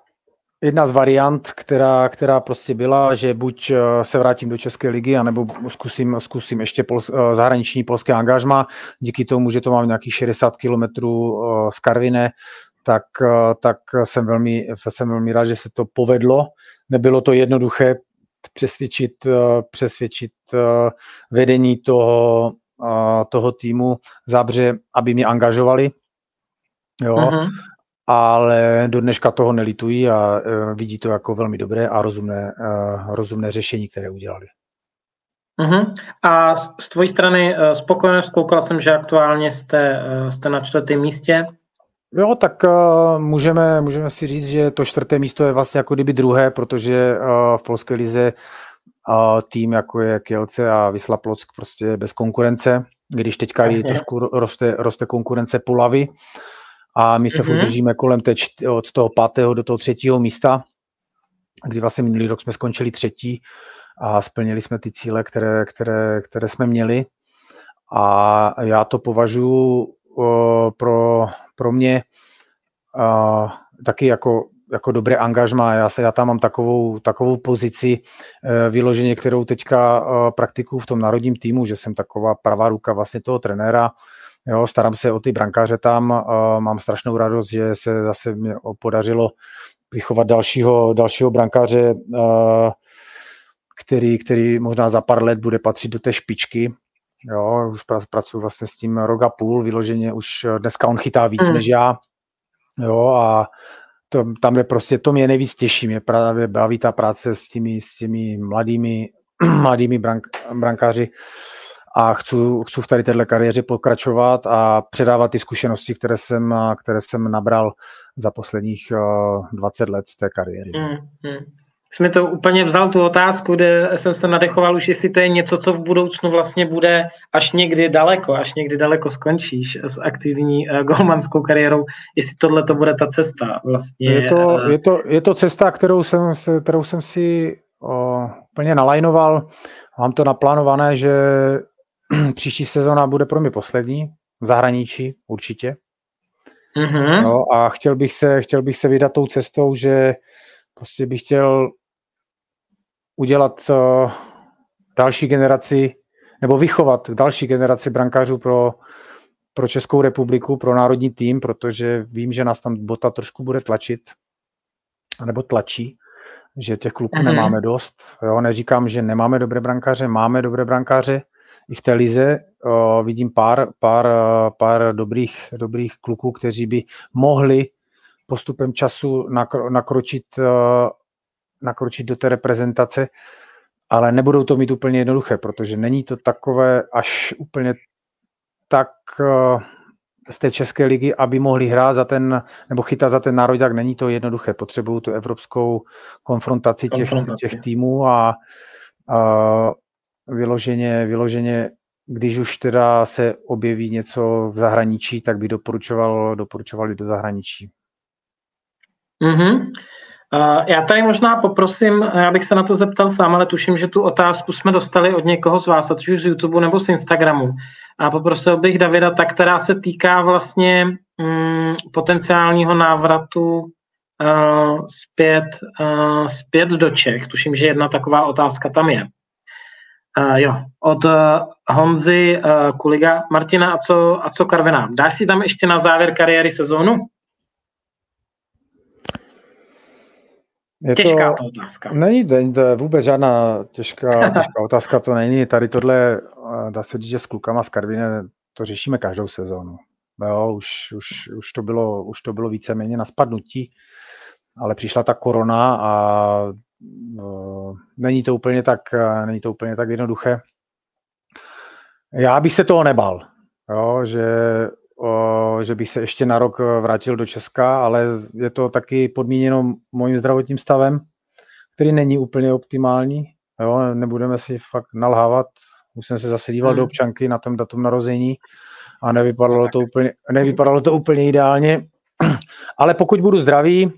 jedna z variant, která, která prostě byla, že buď eh, se vrátím do České ligy, anebo zkusím, zkusím ještě pol, eh, zahraniční polské angažma. Díky tomu, že to mám nějakých 60 kilometrů eh, z Karvine, tak, tak jsem, velmi, jsem velmi rád, že se to povedlo. Nebylo to jednoduché přesvědčit, přesvědčit vedení toho, toho týmu Zábře, aby mě angažovali. Jo. Uh-huh ale do dneška toho nelitují a uh, vidí to jako velmi dobré a rozumné, uh, rozumné řešení, které udělali. Uh-huh. A z, z tvojí strany uh, spokojenost, koukal jsem, že aktuálně jste, uh, jste na čtvrtém místě. Jo, tak uh, můžeme, můžeme si říct, že to čtvrté místo je vlastně jako kdyby druhé, protože uh, v polské lize uh, tým jako je Kielce a Vysla Plock prostě je bez konkurence, když teďka i trošku roste, roste konkurence Pulavy, a my se mm-hmm. držíme kolem té, od toho pátého do toho třetího místa, kdy vlastně minulý rok jsme skončili třetí a splnili jsme ty cíle, které, které, které jsme měli. A já to považuji pro, pro mě uh, taky jako, jako dobré angažma. Já, se, já tam mám takovou, takovou pozici uh, vyloženě, kterou teďka uh, praktikuju v tom národním týmu, že jsem taková pravá ruka vlastně toho trenéra, Jo, starám se o ty brankáře tam, mám strašnou radost, že se zase mě podařilo vychovat dalšího, dalšího brankáře, uh, který, který možná za pár let bude patřit do té špičky. Jo, už pracuji vlastně s tím rok a půl, vyloženě už dneska on chytá víc mm. než já. Jo, a to, tam je prostě, to mě nejvíc těší, mě právě baví ta práce s těmi, s těmi mladými, mladými brank, brankáři a chci, chci v tady této kariéře pokračovat a předávat ty zkušenosti, které jsem, které jsem nabral za posledních uh, 20 let té kariéry. Mm, mm. Jsi mi to úplně vzal tu otázku, kde jsem se nadechoval už, jestli to je něco, co v budoucnu vlastně bude až někdy daleko, až někdy daleko skončíš s aktivní uh, golmanskou kariérou, jestli tohle to bude ta cesta vlastně. Je to, uh... je to, je to cesta, kterou jsem, kterou jsem si uh, plně nalajnoval. Mám to naplánované, že příští sezona bude pro mě poslední v zahraničí, určitě. Mm-hmm. No, a chtěl bych, se, chtěl bych se vydat tou cestou, že prostě bych chtěl udělat uh, další generaci, nebo vychovat další generaci brankářů pro, pro Českou republiku, pro národní tým, protože vím, že nás tam bota trošku bude tlačit, nebo tlačí, že těch kluků mm-hmm. nemáme dost. Jo, neříkám, že nemáme dobré brankáře, máme dobré brankáře, i v té lize uh, vidím pár, pár, pár dobrých, dobrých kluků, kteří by mohli postupem času nakro, nakročit, uh, nakročit do té reprezentace, ale nebudou to mít úplně jednoduché, protože není to takové až úplně tak z té České ligy, aby mohli hrát za ten, nebo chytat za ten národák, není to jednoduché. Potřebují tu evropskou konfrontaci, konfrontaci. Těch, těch týmů a, a vyloženě, vyloženě, když už teda se objeví něco v zahraničí, tak by doporučoval, doporučovali do zahraničí. Mm-hmm. Já tady možná poprosím, já bych se na to zeptal sám, ale tuším, že tu otázku jsme dostali od někoho z vás, ať už z YouTube nebo z Instagramu. A poprosil bych Davida, ta, která se týká vlastně um, potenciálního návratu uh, zpět, uh, zpět do Čech. Tuším, že jedna taková otázka tam je. Uh, jo, od uh, Honzy uh, Kuliga. Martina, a co, a co Karviná? Dáš si tam ještě na závěr kariéry sezónu? Je těžká to, otázka. Není, není to vůbec žádná těžká, těžká otázka, to není. Tady tohle, dá se říct, že s klukama z Karvine to řešíme každou sezónu. Jo, už, už, už, to bylo, už to bylo víceméně na spadnutí, ale přišla ta korona a není, to úplně tak, není to úplně tak jednoduché. Já bych se toho nebal, jo, že, o, že bych se ještě na rok vrátil do Česka, ale je to taky podmíněno mojím zdravotním stavem, který není úplně optimální. Jo, nebudeme si fakt nalhávat. Už jsem se zase díval hmm. do občanky na tom datum narození a nevypadalo to úplně, nevypadalo to úplně ideálně. Ale pokud budu zdravý,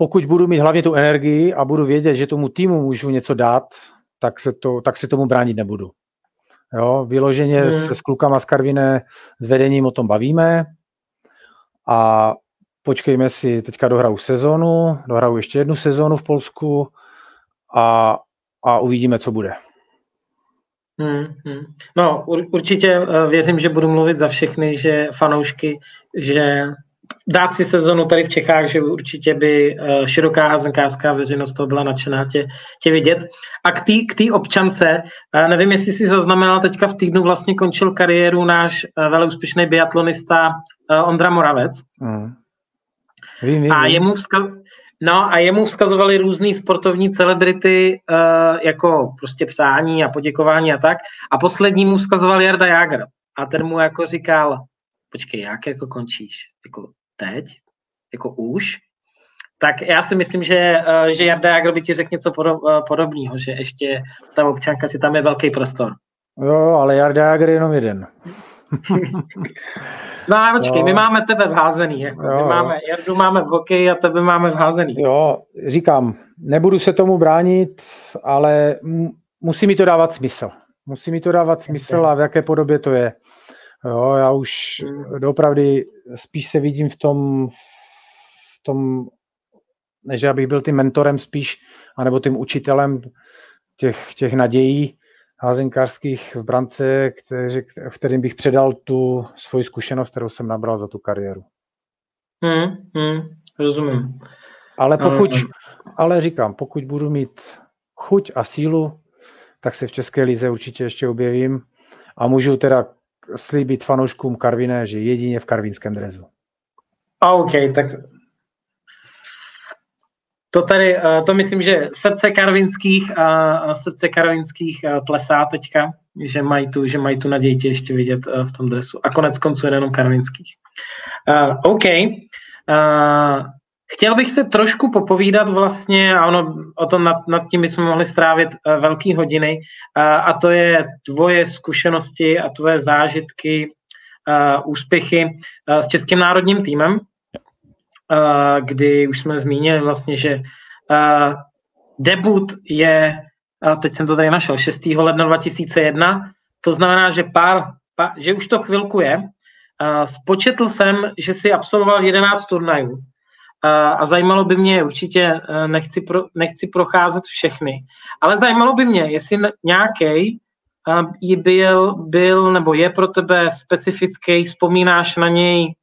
pokud budu mít hlavně tu energii a budu vědět, že tomu týmu můžu něco dát, tak se, to, tak se tomu bránit nebudu. Jo, vyloženě hmm. se s klukama z Karviné s vedením o tom bavíme a počkejme si, teďka dohraju sezonu, dohraju ještě jednu sezonu v Polsku a, a uvidíme, co bude. Hmm, hmm. No, určitě eh, věřím, že budu mluvit za všechny, že fanoušky, že dát si sezonu tady v Čechách, že určitě by eh, široká hazenkářská veřejnost toho byla nadšená tě, tě vidět. A k té k občance, eh, nevím, jestli si zaznamenal, teďka v týdnu vlastně končil kariéru náš velmi úspěšný biatlonista Ondra Moravec. Hmm. Vím, vím, a jemu vzkaz, No a jemu vzkazovali různý sportovní celebrity uh, jako prostě přání a poděkování a tak. A poslední mu vzkazoval Jarda Jager. A ten mu jako říkal, počkej, jak jako končíš? Jako teď? Jako už? Tak já si myslím, že, uh, že Jarda Jager by ti řekl něco uh, podobného, že ještě ta občanka, že tam je velký prostor. Jo, ale Jarda Jager je jenom jeden. No a počkej, jo. my máme tebe vházený. Jako. Jo. My máme, Jardu máme v hokeji a tebe máme vházený. Jo, říkám, nebudu se tomu bránit, ale musí mi to dávat smysl. Musí mi to dávat smysl a v jaké podobě to je. Jo, já už hmm. Spíš se vidím v tom, v tom, než abych byl tím mentorem spíš, anebo tím učitelem těch, těch nadějí, házenkářských v brance, který, kterým bych předal tu svoji zkušenost, kterou jsem nabral za tu kariéru. Hmm, hmm, rozumím. Ale pokud, ale říkám, pokud budu mít chuť a sílu, tak se v České lize určitě ještě objevím a můžu teda slíbit fanouškům Karviné, že jedině v karvinském drezu. OK, tak to tady, eh, to myslím, že srdce karvinských a srdce karvinských eh, plesá teďka, že mají tu, že mají tu naději tě ještě vidět eh, v tom dresu. A konec konců jenom karvinských. Uh, OK. Chtěl bych se trošku popovídat vlastně, a ono, o tom nad, nad tím bychom mohli strávit uh, velký hodiny, uh, a to je tvoje zkušenosti a tvoje zážitky, uh, úspěchy uh, s Českým národním týmem kdy už jsme zmínili vlastně, že debut je, teď jsem to tady našel, 6. ledna 2001, to znamená, že pár, pár že už to chvilku je. Spočetl jsem, že si absolvoval 11 turnajů a zajímalo by mě, určitě nechci, pro, nechci procházet všechny, ale zajímalo by mě, jestli nějaký byl, byl nebo je pro tebe specifický, vzpomínáš na něj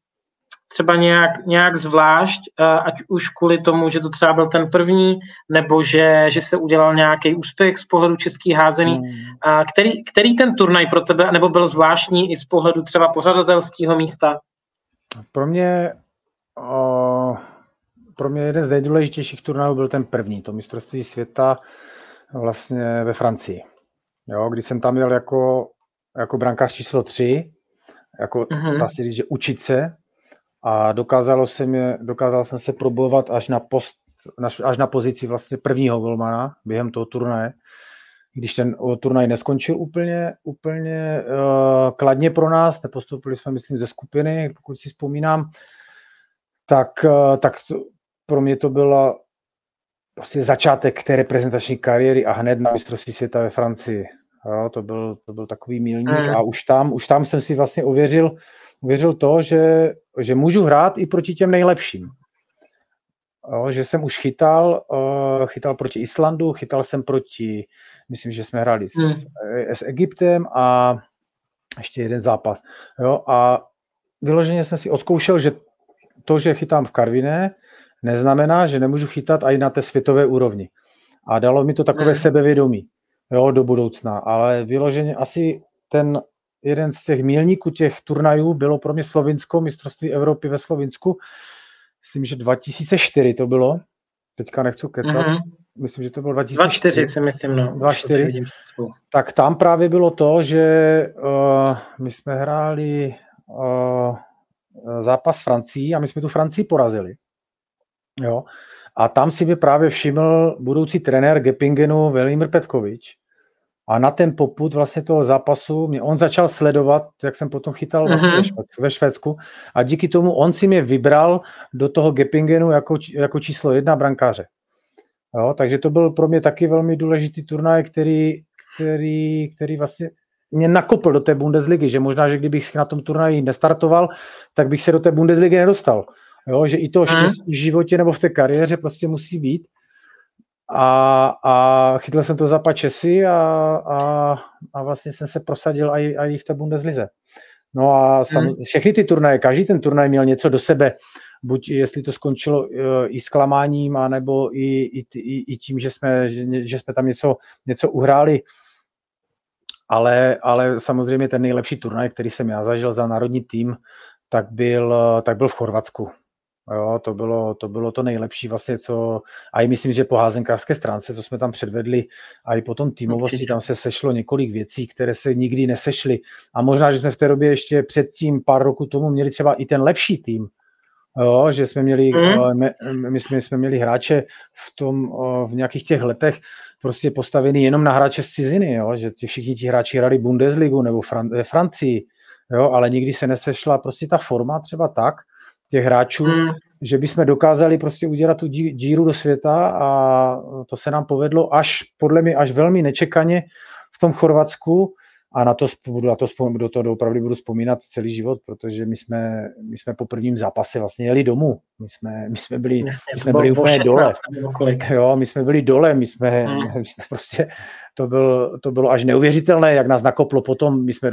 třeba nějak, nějak zvlášť, eh, ať už kvůli tomu, že to třeba byl ten první, nebo že, že se udělal nějaký úspěch z pohledu český házený. Hmm. A který, který ten turnaj pro tebe, nebo byl zvláštní i z pohledu třeba pořadatelského místa? Pro mě, o, pro mě jeden z nejdůležitějších turnajů byl ten první, to mistrovství světa vlastně ve Francii. Jo, když jsem tam jel jako, jako brankář číslo 3, jako mm-hmm. dá se říct, že učit se, a dokázalo se mě, dokázal jsem se probovat až na, post, až na pozici vlastně prvního golmana během toho turnaje, když ten turnaj neskončil úplně, úplně uh, kladně pro nás, nepostoupili jsme, myslím, ze skupiny, pokud si vzpomínám, tak, uh, tak to, pro mě to bylo prostě začátek té reprezentační kariéry a hned na mistrovství světa ve Francii. Jo, to, byl, to byl takový milník mm. a už tam, už tam jsem si vlastně ověřil, uvěřil to, že, že můžu hrát i proti těm nejlepším. jo, že jsem už chytal, uh, chytal proti Islandu, chytal jsem proti, myslím, že jsme hráli s, hmm. s Egyptem a ještě jeden zápas. Jo, a vyloženě jsem si odzkoušel, že to, že chytám v Karviné, neznamená, že nemůžu chytat i na té světové úrovni. A dalo mi to takové hmm. sebevědomí jo, do budoucna. Ale vyloženě asi ten jeden z těch mílníků těch turnajů bylo pro mě Slovinsko, mistrovství Evropy ve Slovinsku. Myslím, že 2004 to bylo. Teďka nechci kecat. Mm-hmm. Myslím, že to bylo 2004. 24 si myslím, no. 24. Tak tam právě bylo to, že uh, my jsme hráli uh, zápas s Francií a my jsme tu Francii porazili. Jo. A tam si mi právě všiml budoucí trenér Gepingenu Velimir Petkovič, a na ten poput vlastně toho zápasu mě on začal sledovat, jak jsem potom chytal vlastně mm-hmm. ve Švédsku a díky tomu on si mě vybral do toho Gepingenu jako, jako číslo jedna brankáře. Jo, takže to byl pro mě taky velmi důležitý turnaj, který, který, který vlastně mě nakopl do té Bundesligy, že možná, že kdybych na tom turnaji nestartoval, tak bych se do té Bundesligy nedostal. Jo, že i to štěstí v životě nebo v té kariéře prostě musí být a, a chytl jsem to za Česy a, a, a vlastně jsem se prosadil i, i v té Bundeslize. No a sam, hmm. všechny ty turnaje, každý ten turnaj měl něco do sebe, buď jestli to skončilo uh, i zklamáním, anebo i, i, i, i tím, že jsme, že, že jsme tam něco, něco uhráli. Ale, ale samozřejmě ten nejlepší turnaj, který jsem já zažil za národní tým, tak byl, tak byl v Chorvatsku. Jo, to bylo, to bylo to nejlepší vlastně, co, a i myslím, že po házenkářské stránce, co jsme tam předvedli, a i potom týmovosti, tam se sešlo několik věcí, které se nikdy nesešly. A možná, že jsme v té době ještě předtím, pár roku tomu, měli třeba i ten lepší tým, Jo, že jsme měli, mm. my, my jsme, jsme měli hráče v tom, v nějakých těch letech prostě postavený jenom na hráče z ciziny, jo, že ti všichni ti hráči hrali Bundesligu nebo Fran- Francii, jo, ale nikdy se nesešla prostě ta forma třeba tak, těch hráčů, hmm. že bychom dokázali prostě udělat tu díru do světa a to se nám povedlo až, podle mě, až velmi nečekaně v tom Chorvatsku a na to budu, na to, do toho opravdu budu vzpomínat celý život, protože my jsme, my jsme po prvním zápase vlastně jeli domů. My jsme, my jsme byli, Jasně, my jsme byli úplně dole. Jo, my jsme byli dole, my jsme, hmm. my jsme prostě, to, byl, to bylo až neuvěřitelné, jak nás nakoplo potom. My jsme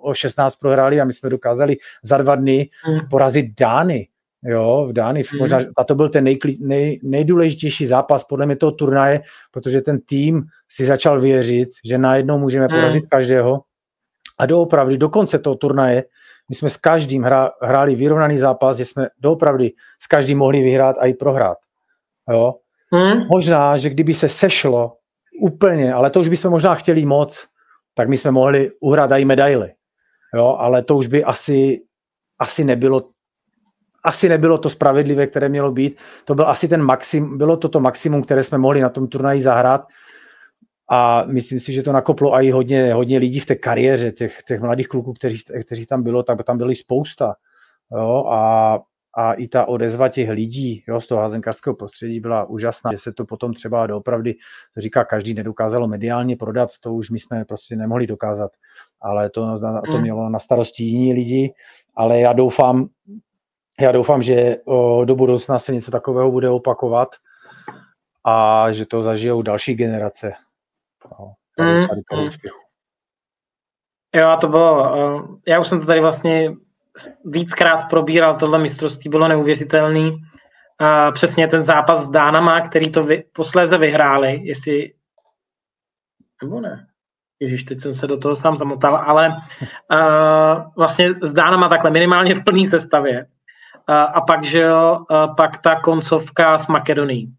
o 16 prohráli a my jsme dokázali za dva dny hmm. porazit Dány. Jo, v Dány, hmm. možná, a to byl ten nejkli, nej, nejdůležitější zápas podle mě toho turnaje, protože ten tým si začal věřit, že najednou můžeme hmm. porazit každého. A doopravdy, do konce toho turnaje, my jsme s každým hra, hráli vyrovnaný zápas, že jsme doopravdy s každým mohli vyhrát a i prohrát. Jo? Hmm. Možná, že kdyby se sešlo úplně, ale to už bychom možná chtěli moc, tak my jsme mohli uhrát i medaily. Jo, ale to už by asi, asi nebylo asi nebylo to spravedlivé, které mělo být. To byl asi ten maxim, bylo to to maximum, které jsme mohli na tom turnaji zahrát. A myslím si, že to nakoplo i hodně, hodně lidí v té kariéře, těch, těch mladých kluků, kteří, kteří tam bylo, tak tam byli spousta. Jo, a a i ta odezva těch lidí jo, z toho házenkářského prostředí byla úžasná, že se to potom třeba doopravdy, to říká každý, nedokázalo mediálně prodat, to už my jsme prostě nemohli dokázat, ale to, to hmm. mělo na starosti jiní lidi, ale já doufám, já doufám, že do budoucna se něco takového bude opakovat a že to zažijou další generace. No, tady, tady, tady úspěchu. Jo, a to bylo, já už jsem to tady vlastně víckrát probíral tohle mistrovství, bylo neuvěřitelný. A přesně ten zápas s Dánama, který to vy, posléze vyhráli, jestli... Nebo ne? Ježíš, teď jsem se do toho sám zamotal, ale uh, vlastně s Dánama takhle minimálně v plné sestavě. A pak, že jo, pak ta koncovka s Makedonií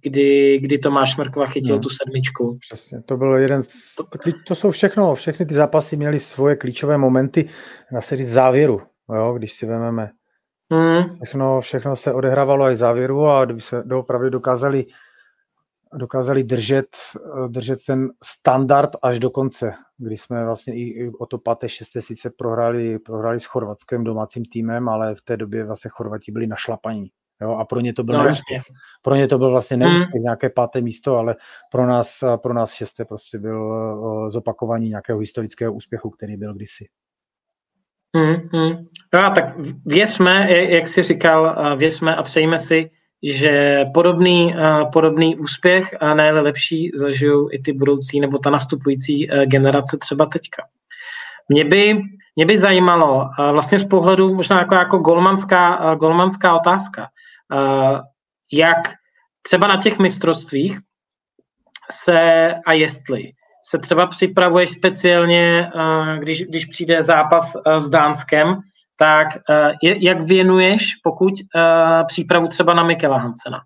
kdy, kdy Tomáš Mrkva chytil no, tu sedmičku. Přesně, to byl jeden z, to, to jsou všechno, všechny ty zápasy měly svoje klíčové momenty na sérii závěru, jo, když si vezmeme. Hmm. Všechno, všechno se odehrávalo i závěru a kdyby se doopravdy dokázali dokázali držet, držet ten standard až do konce, kdy jsme vlastně i o to páté, šesté sice prohráli, prohráli s chorvatským domácím týmem, ale v té době vlastně Chorvati byli našlapaní. Jo, a pro ně to byl no, neúspěch. Pro ně to byl vlastně hmm. neúspěch, hmm. nějaké páté místo, ale pro nás, pro nás šesté prostě byl zopakování nějakého historického úspěchu, který byl kdysi. Hmm, hmm. No a tak věřme, jak jsi říkal, věřme a přejíme si, že podobný, podobný úspěch a ne lepší zažijou i ty budoucí nebo ta nastupující generace třeba teďka. Mě by, mě by zajímalo vlastně z pohledu možná jako, jako golmanská, golmanská otázka, jak třeba na těch mistrovstvích se a jestli se třeba připravuješ speciálně, když, když přijde zápas s Dánskem, tak jak věnuješ, pokud přípravu třeba na Mikela Hansena?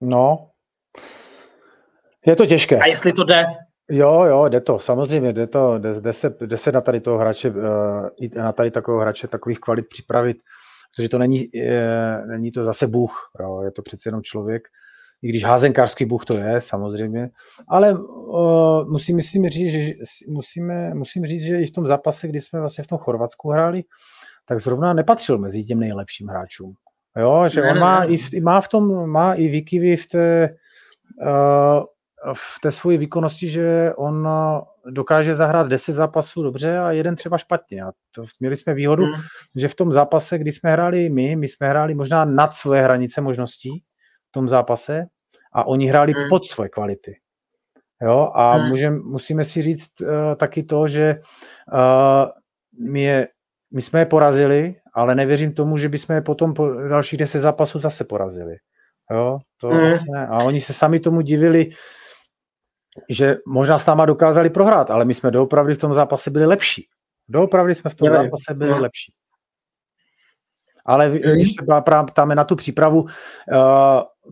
No, je to těžké. A jestli to jde? Jo, jo, jde to, samozřejmě, jde to, jde, jde, se, jde se na tady toho hráče, na tady takového hráče takových kvalit připravit, protože to není, je, není to zase Bůh, jo, je to přece jenom člověk, i když házenkářský Bůh to je, samozřejmě, ale uh, musím, musím, říct, že, musíme, musím říct, že i v tom zápase, kdy jsme vlastně v tom Chorvatsku hráli, tak zrovna nepatřil mezi těm nejlepším hráčům. Jo, že on má i, má v tom, má i výkyvy v té, uh, v té svoji výkonnosti, že on dokáže zahrát 10 zápasů dobře a jeden třeba špatně. A to, měli jsme výhodu, hmm. že v tom zápase, kdy jsme hráli my, my jsme hráli možná nad svoje hranice možností v tom zápase a oni hráli hmm. pod svoje kvality. Jo, a hmm. můžem, musíme si říct uh, taky to, že uh, my, je, my jsme je porazili, ale nevěřím tomu, že bychom je potom po dalších 10 zápasů zase porazili. Jo, to hmm. vlastně, a oni se sami tomu divili, že možná s náma dokázali prohrát, ale my jsme doopravdy v tom zápase byli lepší. Doopravdy jsme v tom Dělej. zápase byli no. lepší. Ale mm. když se ptáme na tu přípravu, uh,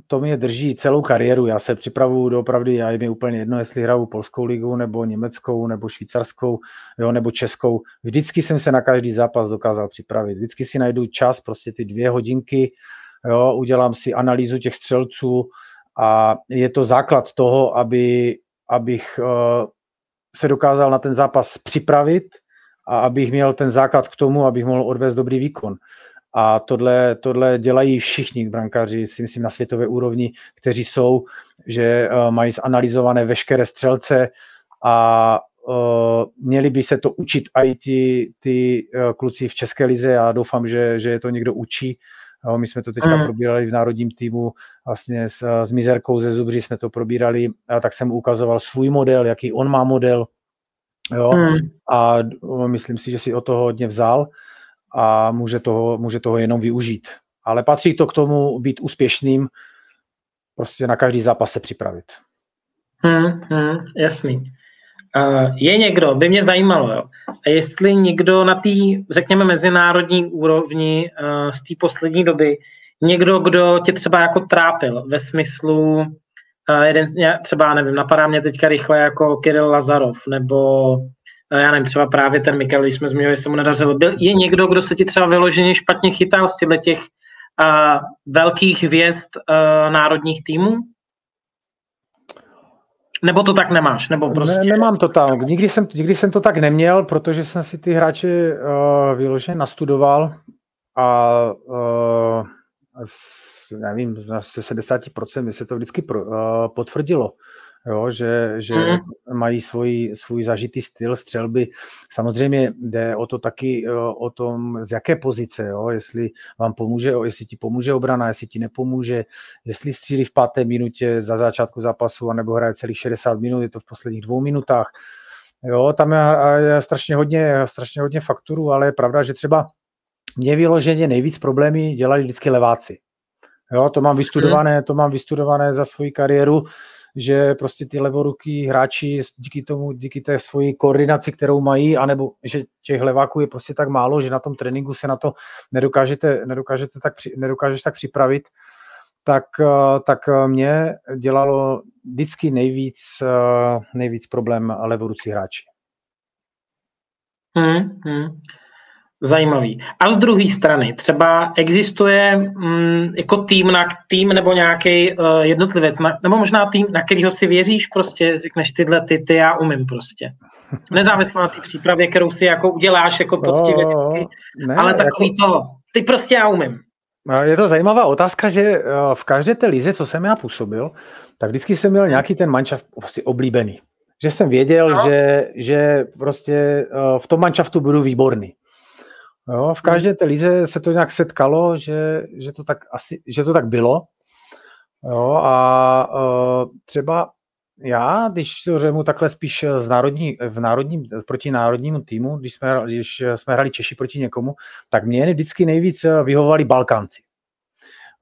to mě drží celou kariéru. Já se připravuju doopravdy, já je mi úplně jedno, jestli hraju polskou ligu, nebo německou, nebo švýcarskou, jo, nebo českou. Vždycky jsem se na každý zápas dokázal připravit. Vždycky si najdu čas, prostě ty dvě hodinky, jo, udělám si analýzu těch střelců a je to základ toho, aby abych eh, se dokázal na ten zápas připravit a abych měl ten základ k tomu, abych mohl odvést dobrý výkon. A tohle, tohle dělají všichni brankáři, si myslím, na světové úrovni, kteří jsou, že eh, mají zanalizované veškeré střelce a uh, měli by se to učit i ty, ty uh, kluci v České lize a doufám, že, že je to někdo učí, my jsme to teďka mm. probírali v národním týmu vlastně s, s Mizerkou ze Zubří jsme to probírali a tak jsem ukazoval svůj model, jaký on má model jo, mm. a myslím si, že si o toho hodně vzal a může toho, může toho jenom využít. Ale patří to k tomu být úspěšným, prostě na každý zápas se připravit. Hmm, hmm, jasný. Uh, je někdo, by mě zajímalo, jo. Jestli někdo na té, řekněme, mezinárodní úrovni uh, z té poslední doby, někdo, kdo tě třeba jako trápil ve smyslu, uh, jeden, třeba, nevím, napadá mě teďka rychle jako Kirill Lazarov, nebo já nevím, třeba právě ten Mikel, když jsme zmiňovali, se mu nedařilo. Byl, je někdo, kdo se ti třeba vyloženě špatně chytal z těch uh, velkých hvězd uh, národních týmů? Nebo to tak nemáš? Nebo prostě... ne, nemám to tam. Nikdy jsem, nikdy jsem to tak neměl, protože jsem si ty hráče uh, vyloženě nastudoval a uh, s, nevím, se 70% mi se to vždycky pro, uh, potvrdilo jo, že, že mm. mají svůj, svůj zažitý styl střelby. Samozřejmě jde o to taky o tom, z jaké pozice, jo, jestli vám pomůže, jestli ti pomůže obrana, jestli ti nepomůže, jestli střílí v páté minutě za začátku zápasu, anebo hraje celých 60 minut, je to v posledních dvou minutách. Jo, tam je, je strašně hodně, strašně hodně fakturů, ale je pravda, že třeba mě vyloženě nejvíc problémy dělali vždycky leváci. Jo, to mám vystudované, to mám vystudované za svoji kariéru že prostě ty levoruký hráči díky tomu, díky té svoji koordinaci, kterou mají, anebo že těch leváků je prostě tak málo, že na tom tréninku se na to nedokážete, nedokážete tak, nedokážeš tak připravit, tak, eh, tak mě dělalo vždycky nejvíc, eh, nejvíc problém levorucí hráči. Hmm, hmm. Zajímavý. A z druhé strany, třeba existuje mm, jako tým na tým nebo nějaký uh, jednotlivec, na, nebo možná tým, na kterýho si věříš, prostě řekneš tyhle ty, ty já umím prostě. Nezávisle na té přípravě, kterou si jako uděláš jako poctivě, no, ne, ale takový jako... to, ty prostě já umím. Je to zajímavá otázka, že eh, v každé té lize, co jsem já působil, tak vždycky jsem měl nějaký ten mančav prostě oblíbený. Že jsem věděl, no. že, že prostě eh, v tom mančaftu budu výborný. Jo, v každé té lize se to nějak setkalo, že, že, to, tak asi, že to tak bylo. Jo, a uh, třeba já, když to řemu takhle spíš z národní, v národním, proti národnímu týmu, když jsme, když jsme hrali Češi proti někomu, tak mě vždycky nejvíc vyhovovali Balkánci.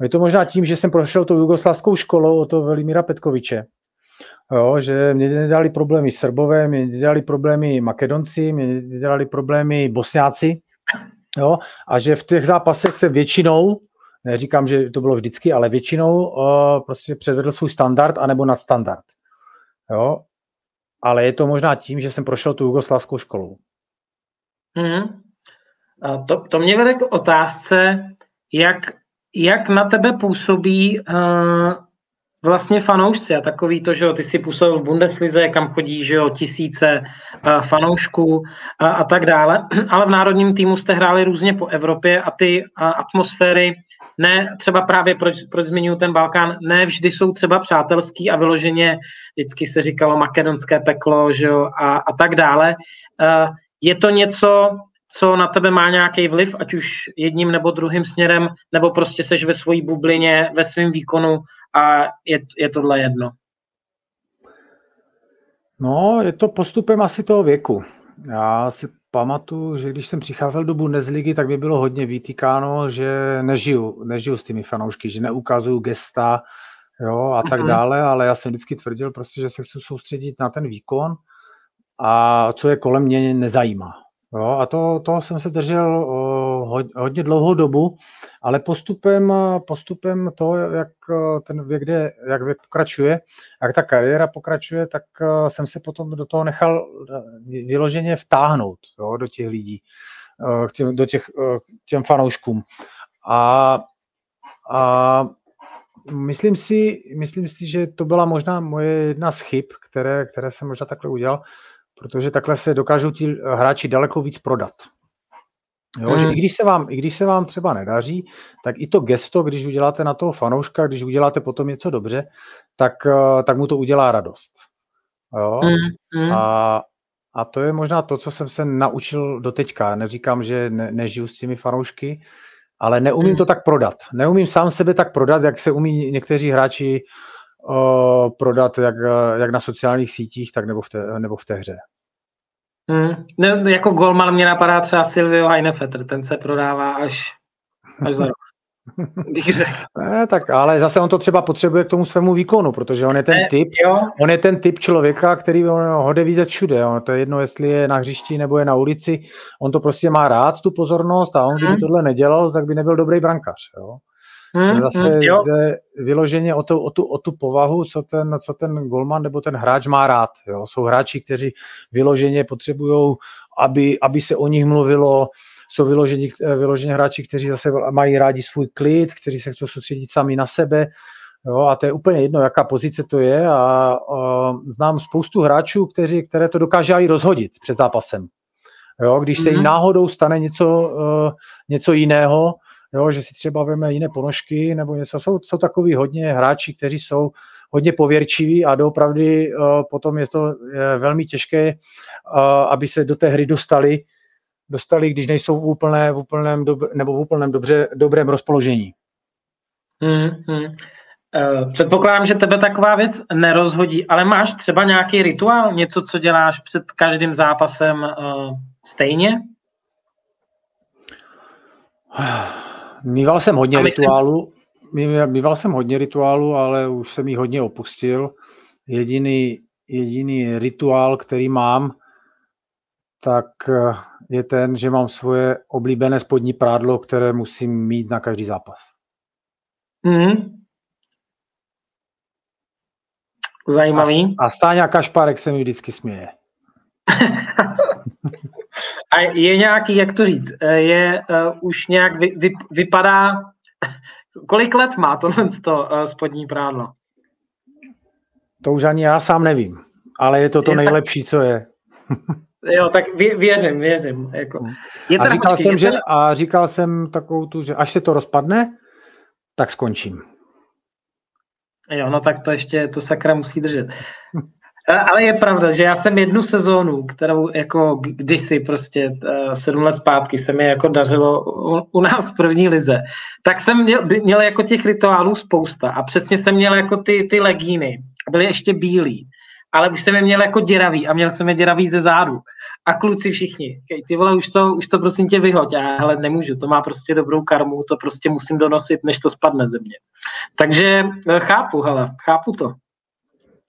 Je to možná tím, že jsem prošel tou jugoslavskou školou od toho Velimíra Petkoviče, jo, že mě dělali problémy Srbové, mě dělali problémy Makedonci, mě dělali problémy Bosňáci, jo, a že v těch zápasech se většinou, neříkám, že to bylo vždycky, ale většinou uh, prostě předvedl svůj standard anebo nadstandard. Jo? Ale je to možná tím, že jsem prošel tu jugoslavskou školu. Mm. A to, to mě vede k otázce, jak, jak na tebe působí uh, vlastně fanoušci a takový to, že jo, ty si působil v Bundeslize, kam chodí, že jo, tisíce uh, fanoušků a, a tak dále, ale v národním týmu jste hráli různě po Evropě a ty uh, atmosféry ne, třeba právě proč, proč zmiňuji ten Balkán, ne vždy jsou třeba přátelský a vyloženě vždycky se říkalo makedonské peklo, že jo, a, a tak dále. Je to něco, co na tebe má nějaký vliv, ať už jedním nebo druhým směrem, nebo prostě seš ve své bublině, ve svém výkonu a je, je tohle jedno? No, je to postupem asi toho věku. Já si pamatuju, že když jsem přicházel do Bundesligy, tak mi bylo hodně vytýkáno, že nežiju, nežiju s těmi fanoušky, že neukazuju gesta jo, a tak mhm. dále, ale já jsem vždycky tvrdil prostě, že se chci soustředit na ten výkon a co je kolem mě nezajímá. Jo, a to, toho jsem se držel o, hodně dlouhou dobu, ale postupem, postupem to, jak ten věk, kde, jak věk pokračuje, jak ta kariéra pokračuje, tak jsem se potom do toho nechal vyloženě vtáhnout jo, do těch lidí, k těm, do těch, těm fanouškům. A, a myslím, si, myslím si, že to byla možná moje jedna z chyb, které, které jsem možná takhle udělal, protože takhle se dokážou ti hráči daleko víc prodat. Jo, hmm. že i když, se vám, I když se vám třeba nedaří, tak i to gesto, když uděláte na toho fanouška, když uděláte potom něco dobře, tak, eh, tak mu to udělá radost. Jo? Hmm. A, a to je možná to, co jsem se naučil do teďka. Neříkám, že ne, nežiju s těmi fanoušky, ale neumím hmm. to tak prodat. Neumím sám sebe tak prodat, jak se umí někteří hráči uh, prodat jak, jak na sociálních sítích, tak nebo v té, nebo v té hře. Hmm. Ne, jako golman mě napadá třeba Silvio Heinefetter, ten se prodává až, až za rok. Ne, tak ale zase on to třeba potřebuje k tomu svému výkonu, protože on je ten ne, typ, jo. on je ten typ člověka, který on ho jde vidět všude. On, to je jedno, jestli je na hřišti nebo je na ulici, on to prostě má rád, tu pozornost a on, kdyby hmm. tohle nedělal, tak by nebyl dobrý brankář. Jo? Hmm, Zase hmm, jde vyloženě o tu, o, tu, o tu povahu, co ten, co ten golman nebo ten hráč má rád. Jo? Jsou hráči, kteří vyloženě potřebují, aby, aby se o nich mluvilo, jsou vyloženi, vyloženě hráči, kteří zase mají rádi svůj klid, kteří se chcou soustředit sami na sebe. Jo, a to je úplně jedno, jaká pozice to je. A, a znám spoustu hráčů, kteří, které to dokáže i rozhodit před zápasem. Jo, když se jim mhm. náhodou stane něco, uh, něco jiného, jo, že si třeba veme jiné ponožky nebo něco. Jsou, jsou takový hodně hráči, kteří jsou hodně pověrčiví a doopravdy uh, potom je to je velmi těžké, uh, aby se do té hry dostali, dostali, když nejsou v, úplné, v úplném dob, nebo v úplném dobře, dobrém rozpoložení. Hmm, hmm. Uh, předpokládám, že tebe taková věc nerozhodí, ale máš třeba nějaký rituál, něco, co děláš před každým zápasem uh, stejně? Mýval jsem hodně myslím... rituálů, mýval jsem hodně rituálů, ale už jsem ji hodně opustil. Jediný, jediný rituál, který mám, tak eh, je ten, že mám svoje oblíbené spodní prádlo, které musím mít na každý zápas. Mm. Zajímavý. A, a Stáňa Kašpárek se mi vždycky směje. A je nějaký, jak to říct, eh, je uh, už nějak vy, vy, vypadá, kolik let má tohle to uh, spodní prádlo? To už ani já sám nevím, ale je to to je nejlepší, tak... co je. jo, tak vě, věřím, věřím. Jako. Hmm. Je a, říkal počkej, jsem, že, a říkal jsem takovou tu, že až se to rozpadne, tak skončím. Jo, no tak to ještě, to sakra musí držet. Ale je pravda, že já jsem jednu sezónu, kterou jako kdysi prostě uh, sedm let zpátky se mi jako dařilo u, nás v první lize, tak jsem měl, měl jako těch rituálů spousta a přesně jsem měl jako ty, ty legíny. Byly ještě bílí, ale už jsem je měl jako děravý a měl jsem je děravý ze zádu. A kluci všichni, okay, ty vole, už to, už to prosím tě vyhoď. Já hele, nemůžu, to má prostě dobrou karmu, to prostě musím donosit, než to spadne ze mě. Takže eh, chápu, hele, chápu to.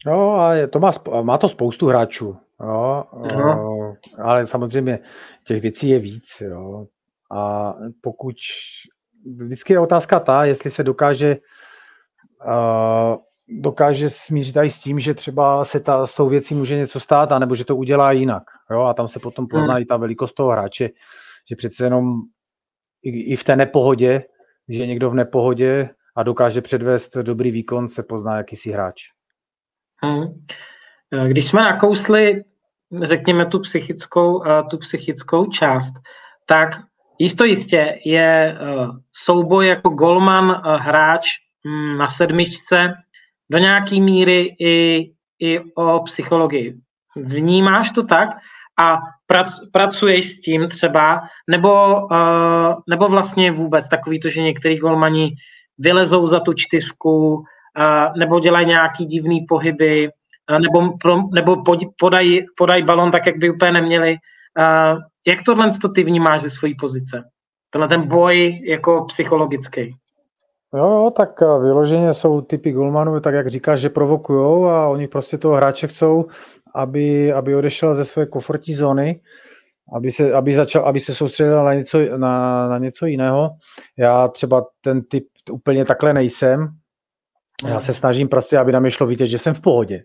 No a je, to má, má to spoustu hráčů, jo, no. ale samozřejmě těch věcí je víc. Jo. A pokud vždycky je otázka ta, jestli se dokáže uh, dokáže smířit i s tím, že třeba se ta, s tou věcí může něco stát, anebo že to udělá jinak. Jo? A tam se potom pozná hmm. i ta velikost toho hráče, že přece jenom i, i v té nepohodě, když je někdo v nepohodě a dokáže předvést dobrý výkon, se pozná jakýsi hráč. Hmm. Když jsme nakousli, řekněme, tu psychickou, tu psychickou část, tak jisto jistě je souboj jako golman hráč hm, na sedmičce do nějaké míry i, i o psychologii. Vnímáš to tak a prac, pracuješ s tím třeba, nebo, nebo vlastně vůbec takový to, že některý golmani vylezou za tu čtyřku, nebo dělají nějaký divný pohyby, nebo, pro, nebo pod, podají, podají balon tak, jak by úplně neměli. Jak tohle to ty vnímáš ze své pozice? Tenhle ten boj jako psychologický. Jo, tak eh, vyloženě jsou typy golmanů, tak jak říkáš, že provokujou a oni prostě toho hráče chcou, aby, aby odešel ze své komfortní zóny, aby se, aby začal, aby se soustředil na něco, na, na něco jiného. Já třeba ten typ úplně takhle nejsem. Já se snažím prostě, aby na mě šlo vidět, že jsem v pohodě.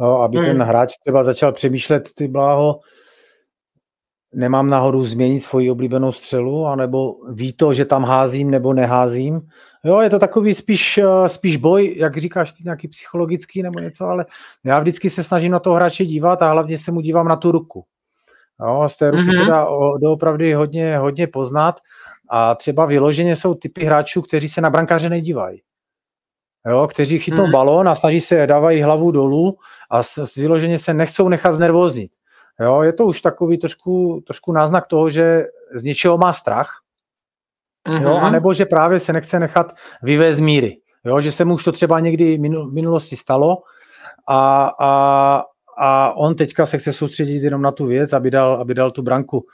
Jo, aby hmm. ten hráč třeba začal přemýšlet, ty bláho, nemám náhodou změnit svoji oblíbenou střelu, anebo ví to, že tam házím nebo neházím. Jo, je to takový spíš, eh, spíš boj, jak říkáš, ty nějaký psychologický nebo něco, ale já vždycky se snažím na toho hráče dívat a hlavně se mu dívám na tu ruku. Jo, z té ruky mm-hmm. se mhm. dá doopravdy hodně, hodně poznat a třeba vyloženě jsou typy hráčů, kteří se na brankáře nedívají. Jo, kteří chytnou mm-hmm. balón a snaží se, dávají hlavu dolů a vyloženě se nechcou nechat znervoznit. Jo, je to už takový trošku, trošku náznak toho, že z něčeho má strach, mm-hmm. jo, anebo že právě se nechce nechat vyvést míry. Jo, že se mu už to třeba někdy v minulosti stalo a, a, a on teďka se chce soustředit jenom na tu věc, aby dal, aby dal tu branku.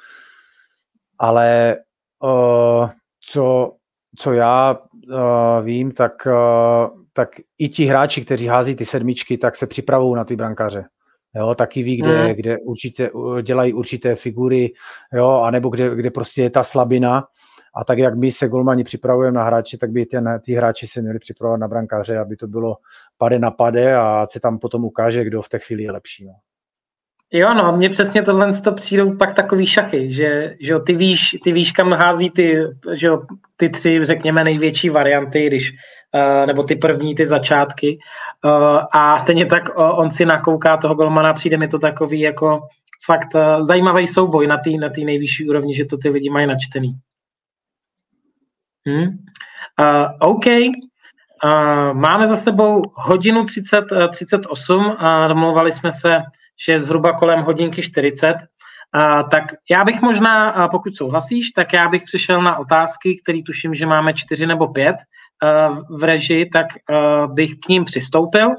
Ale uh, co, co já uh, vím, tak, uh, tak i ti hráči, kteří hází ty sedmičky, tak se připravují na ty brankáře. Jo, taky ví, kde, mm. kde určitě dělají určité figury, jo, anebo kde, kde prostě je ta slabina. A tak, jak my se golmani připravujeme na hráči, tak by ten, ty hráči se měli připravovat na brankáře, aby to bylo pade na pade a se tam potom ukáže, kdo v té chvíli je lepší. No. Jo, no, mně přesně tohle to přijdou pak takový šachy, že, že ty, víš, ty víš, kam hází ty, že ty tři, řekněme, největší varianty, když Eh, nebo ty první, ty začátky. Eh, a stejně tak eh, on si nakouká toho golmana, přijde mi to takový jako fakt zajímavý souboj na té na tý nejvyšší úrovni, že to ty lidi mají načtený. Hmm. Uh, OK. Uh, máme za sebou hodinu 30, 38 a domluvali jsme se, že je zhruba kolem hodinky 40. Uh, tak já bych možná, uh, pokud souhlasíš, tak já bych přišel na otázky, které tuším, že máme čtyři nebo pět v režii, tak eh, bych k ním přistoupil.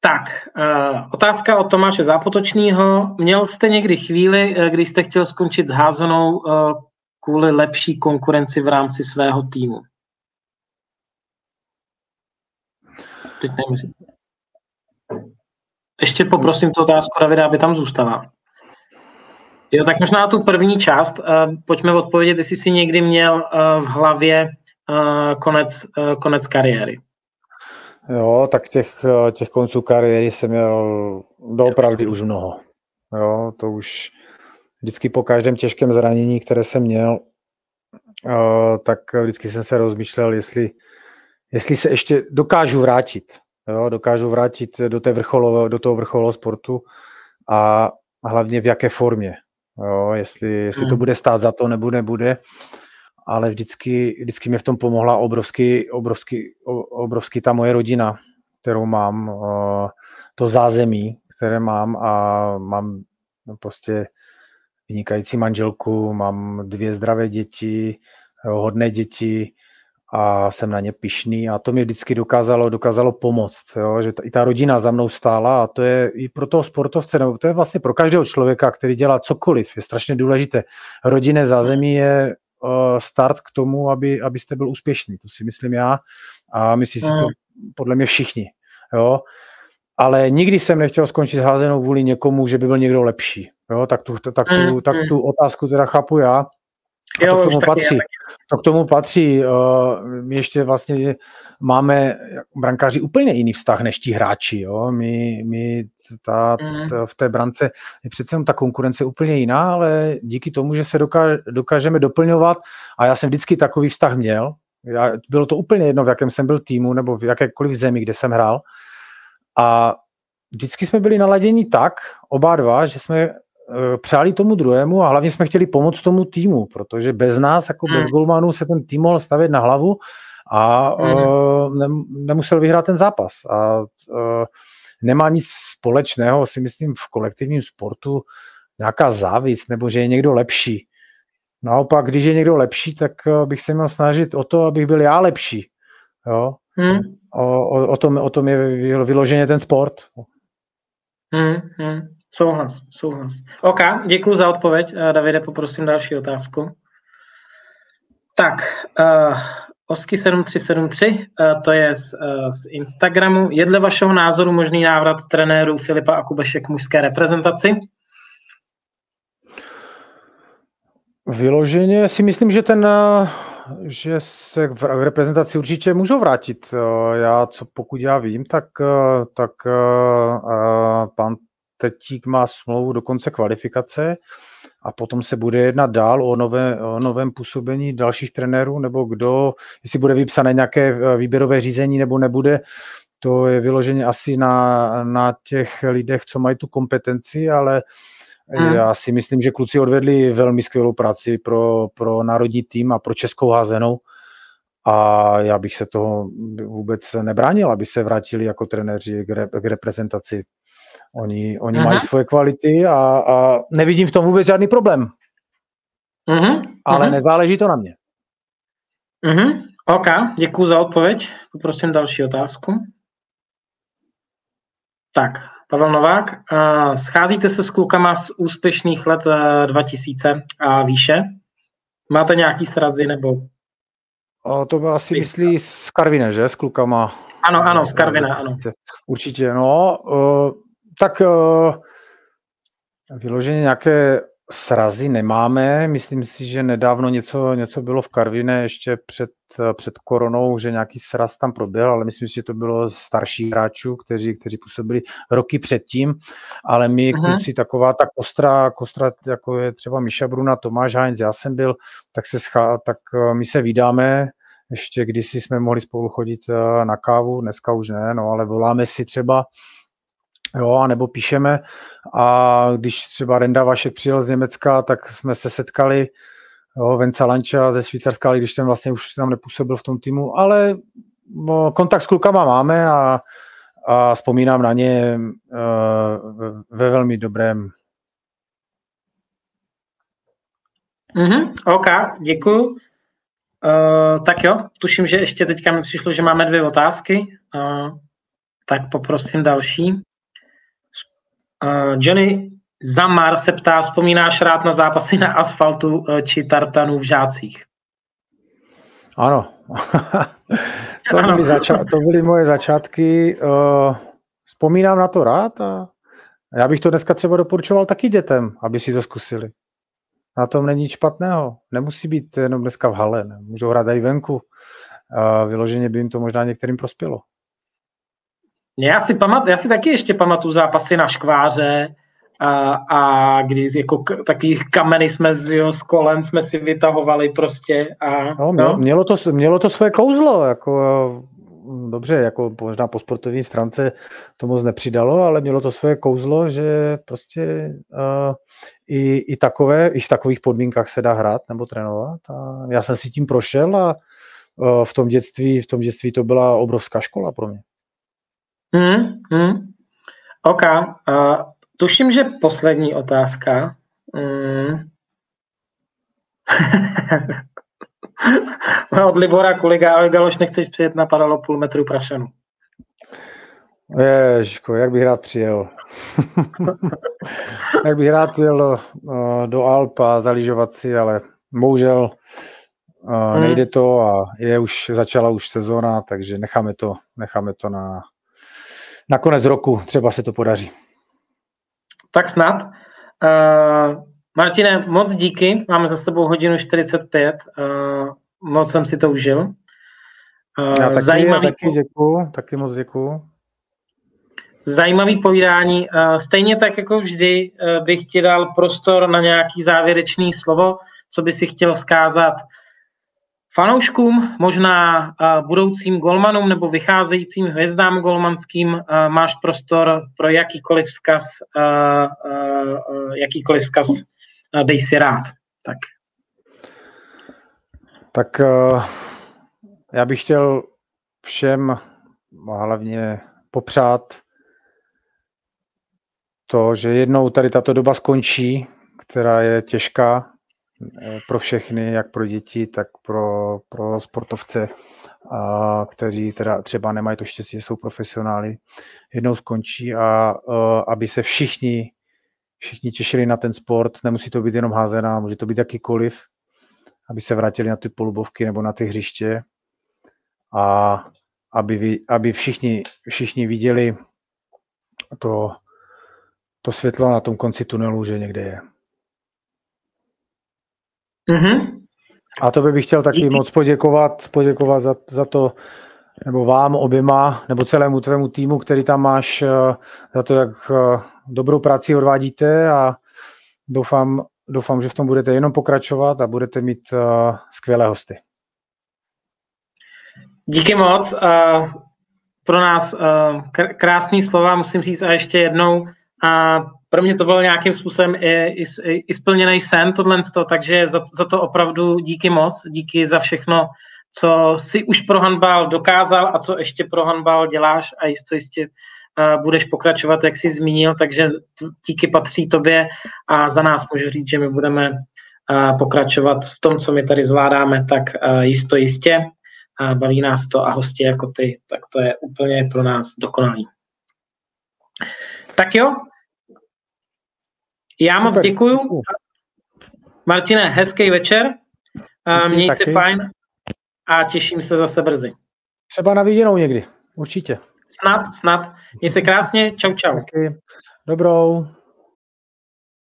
Tak, eh, otázka od Tomáše Zápotočního. Měl jste někdy chvíli, eh, kdy jste chtěl skončit s házenou kvůli lepší konkurenci v rámci svého týmu? Teď Ještě poprosím tu otázku Davida, aby tam zůstala. Jo, tak možná tu první část. Uh, pojďme odpovědět, jestli jsi někdy měl uh, v hlavě uh, konec, konec kariéry. Jo, tak těch, těch konců kariéry jsem měl doopravdy už mnoho. Jo, to už vždycky po každém těžkém zranění, které jsem měl, tak vždycky jsem se rozmýšlel, jestli, jestli se ještě dokážu vrátit. Jo, dokážu vrátit do, té vrcholové, do toho vrcholového sportu a hlavně v jaké formě jo, jestli, jestli hmm. to bude stát za to nebo nebude, ale vždycky, vždycky mě v tom pomohla obrovsky, obrovsky, obrovsky ta moje rodina, kterou mám, to zázemí, které mám a mám prostě vynikající manželku, mám dvě zdravé děti, hodné děti a jsem na ně pišný a to mi vždycky dokázalo, dokázalo pomoct, jo? že ta, i ta rodina za mnou stála a to je i pro toho sportovce, nebo to je vlastně pro každého člověka, který dělá cokoliv, je strašně důležité. Rodinné zázemí je uh, start k tomu, aby, abyste byl úspěšný, to si myslím já a myslí si to mm. podle mě všichni. Jo? ale nikdy jsem nechtěl skončit házenou vůli někomu, že by byl někdo lepší. Jo, tak tu, tak tu, tak tu otázku teda chápu já. Jo, to k tomu patří. To k tomu patří. My ještě vlastně máme brankáři úplně jiný vztah než ti hráči. Jo? My, my ta, mm. ta, v té brance je přece ta konkurence úplně jiná, ale díky tomu, že se dokáž, dokážeme doplňovat a já jsem vždycky takový vztah měl, já, bylo to úplně jedno, v jakém jsem byl týmu nebo v jakékoliv zemi, kde jsem hrál, a vždycky jsme byli naladěni tak, oba dva, že jsme přáli tomu druhému a hlavně jsme chtěli pomoct tomu týmu, protože bez nás, jako bez hmm. golmanů, se ten tým mohl stavět na hlavu a uh, ne, nemusel vyhrát ten zápas. A uh, nemá nic společného, si myslím, v kolektivním sportu nějaká závist, nebo že je někdo lepší. Naopak, když je někdo lepší, tak bych se měl snažit o to, abych byl já lepší. Jo? Hmm. O, o, o, tom, o tom je vyloženě ten sport. Hmm, hmm. Souhlas, souhlas. OK, děkuji za odpověď. Eh, Davide, poprosím další otázku. Tak, uh, Osky7373, uh, to je z, uh, z Instagramu. Je dle vašeho názoru možný návrat trenérů Filipa a Kubešek k mužské reprezentaci? Vyloženě si myslím, že ten že se v reprezentaci určitě můžou vrátit. Eh, já, co pokud já vím, tak, eh, tak eh, pan Tetík má smlouvu do konce kvalifikace a potom se bude jednat dál o, nové, o novém působení dalších trenérů, nebo kdo, jestli bude vypsané nějaké výběrové řízení nebo nebude, to je vyloženě asi na, na těch lidech, co mají tu kompetenci, ale Hmm. Já si myslím, že kluci odvedli velmi skvělou práci pro, pro národní tým a pro českou házenou a já bych se toho vůbec nebránil, aby se vrátili jako trenéři k, re, k reprezentaci. Oni, oni mají svoje kvality a, a nevidím v tom vůbec žádný problém. Uh-huh. Ale uh-huh. nezáleží to na mě. Uh-huh. OK, děkuji za odpověď. Poprosím další otázku. Tak, Pavel Novák, scházíte se s klukama z úspěšných let 2000 eh, a výše? Máte nějaký srazy nebo? O, to by asi myslí z Karvine, že? S klukama. Ano, ano, z Karvina, ano. Určitě, no. Uh, tak uh, vyloženě nějaké srazy nemáme. Myslím si, že nedávno něco, něco bylo v Karviné ještě před, před koronou, že nějaký sraz tam proběhl, ale myslím si, že to bylo starší hráčů, kteří, kteří působili roky předtím, ale my uh-huh. kluci taková ta kostra, kostra, jako je třeba Miša Bruna, Tomáš Heinz, já jsem byl, tak, se schá, tak eh, my se vydáme, ještě kdysi jsme mohli spolu chodit eh, na kávu, dneska už ne, no ale voláme si třeba Jo, nebo píšeme a když třeba Renda Vašek přijel z Německa, tak jsme se setkali, jo, Venca Lanča ze Švýcarska, ale když ten vlastně už tam nepůsobil v tom týmu, ale no, kontakt s klukama máme a, a vzpomínám na ně uh, ve velmi dobrém. Mm-hmm, OK, děkuji. Uh, tak jo, tuším, že ještě teďka mi přišlo, že máme dvě otázky, uh, tak poprosím další. Uh, Johnny Zamar se ptá, vzpomínáš rád na zápasy na asfaltu uh, či tartanu v žácích? Ano. to, byly zača- to byly moje začátky. Uh, vzpomínám na to rád a já bych to dneska třeba doporučoval taky dětem, aby si to zkusili. Na tom není nic špatného. Nemusí být jenom dneska v hale. Ne? Můžou hrát i venku. Uh, vyloženě by jim to možná některým prospělo. Já si, pamat, já si taky ještě pamatuju zápasy na škváře a, a když jako k, takový kameny jsme z, jo, s kolem jsme si vytahovali prostě. A, no, mělo, no. Mělo, to, mělo to své kouzlo, jako dobře, jako možná po sportovní stránce to moc nepřidalo, ale mělo to své kouzlo, že prostě uh, i, i, takové, i v takových podmínkách se dá hrát nebo trénovat. A já jsem si tím prošel a uh, v tom dětství, v tom dětství to byla obrovská škola pro mě. Hmm, hmm. OK. Uh, tuším, že poslední otázka. Hmm. Od Libora Kuliga, ale Galoš, nechceš přijet na padalo půl metru prašanu. Ježko, jak bych rád přijel. jak bych rád jel do Alpa zaližovat si, ale bohužel uh, hmm. nejde to a je už, začala už sezóna, takže necháme to, necháme to na, na konec roku, třeba se to podaří. Tak snad. Uh, Martine, moc díky, máme za sebou hodinu 45, uh, moc jsem si to užil. Uh, Já taky, zajímavý, taky děkuju, taky moc děkuju. Zajímavý povídání. Uh, stejně tak jako vždy uh, bych ti dal prostor na nějaký závěrečný slovo, co by si chtěl vzkázat fanouškům, možná uh, budoucím golmanům nebo vycházejícím hvězdám golmanským. Uh, máš prostor pro jakýkoliv vzkaz, uh, jakýkoliv vzkaz dej si rád. Tak, tak já bych chtěl všem hlavně popřát to, že jednou tady tato doba skončí, která je těžká eh, pro všechny, jak pro děti, tak pro, pro sportovce, a, kteří teda třeba nemají to štěstí, že jsou profesionály, jednou skončí a, a aby se všichni všichni těšili na ten sport, nemusí to být jenom házená, může to být jakýkoliv, aby se vrátili na ty polubovky nebo na ty hřiště. A aby, aby všichni, všichni viděli to, to světlo na tom konci tunelu, že někde je. Mm-hmm. A to bych chtěl taky moc poděkovat, poděkovat za, za to, nebo vám oběma, nebo celému tvému týmu, který tam máš, eh, za to, jak eh, dobrou práci odvádíte a doufám, doufám, že v tom budete jenom pokračovat a budete mít uh, skvělé hosty. Díky moc. Pro nás krásný slova, musím říct a ještě jednou. A pro mě to byl nějakým způsobem i, i, i splněný sen, tohle, takže za, za to opravdu díky moc. Díky za všechno, co si už pro handbal dokázal a co ještě pro handbal děláš a jisto jistě budeš pokračovat, jak jsi zmínil, takže díky patří tobě a za nás můžu říct, že my budeme pokračovat v tom, co my tady zvládáme, tak jisto jistě. Baví nás to a hosti jako ty, tak to je úplně pro nás dokonalý. Tak jo, já moc děkuju. Martine, hezký večer. Měj se fajn a těším se zase brzy. Třeba na viděnou někdy, určitě. Snad, snad. Měj se krásně. Čau, čau. Taky. Dobrou.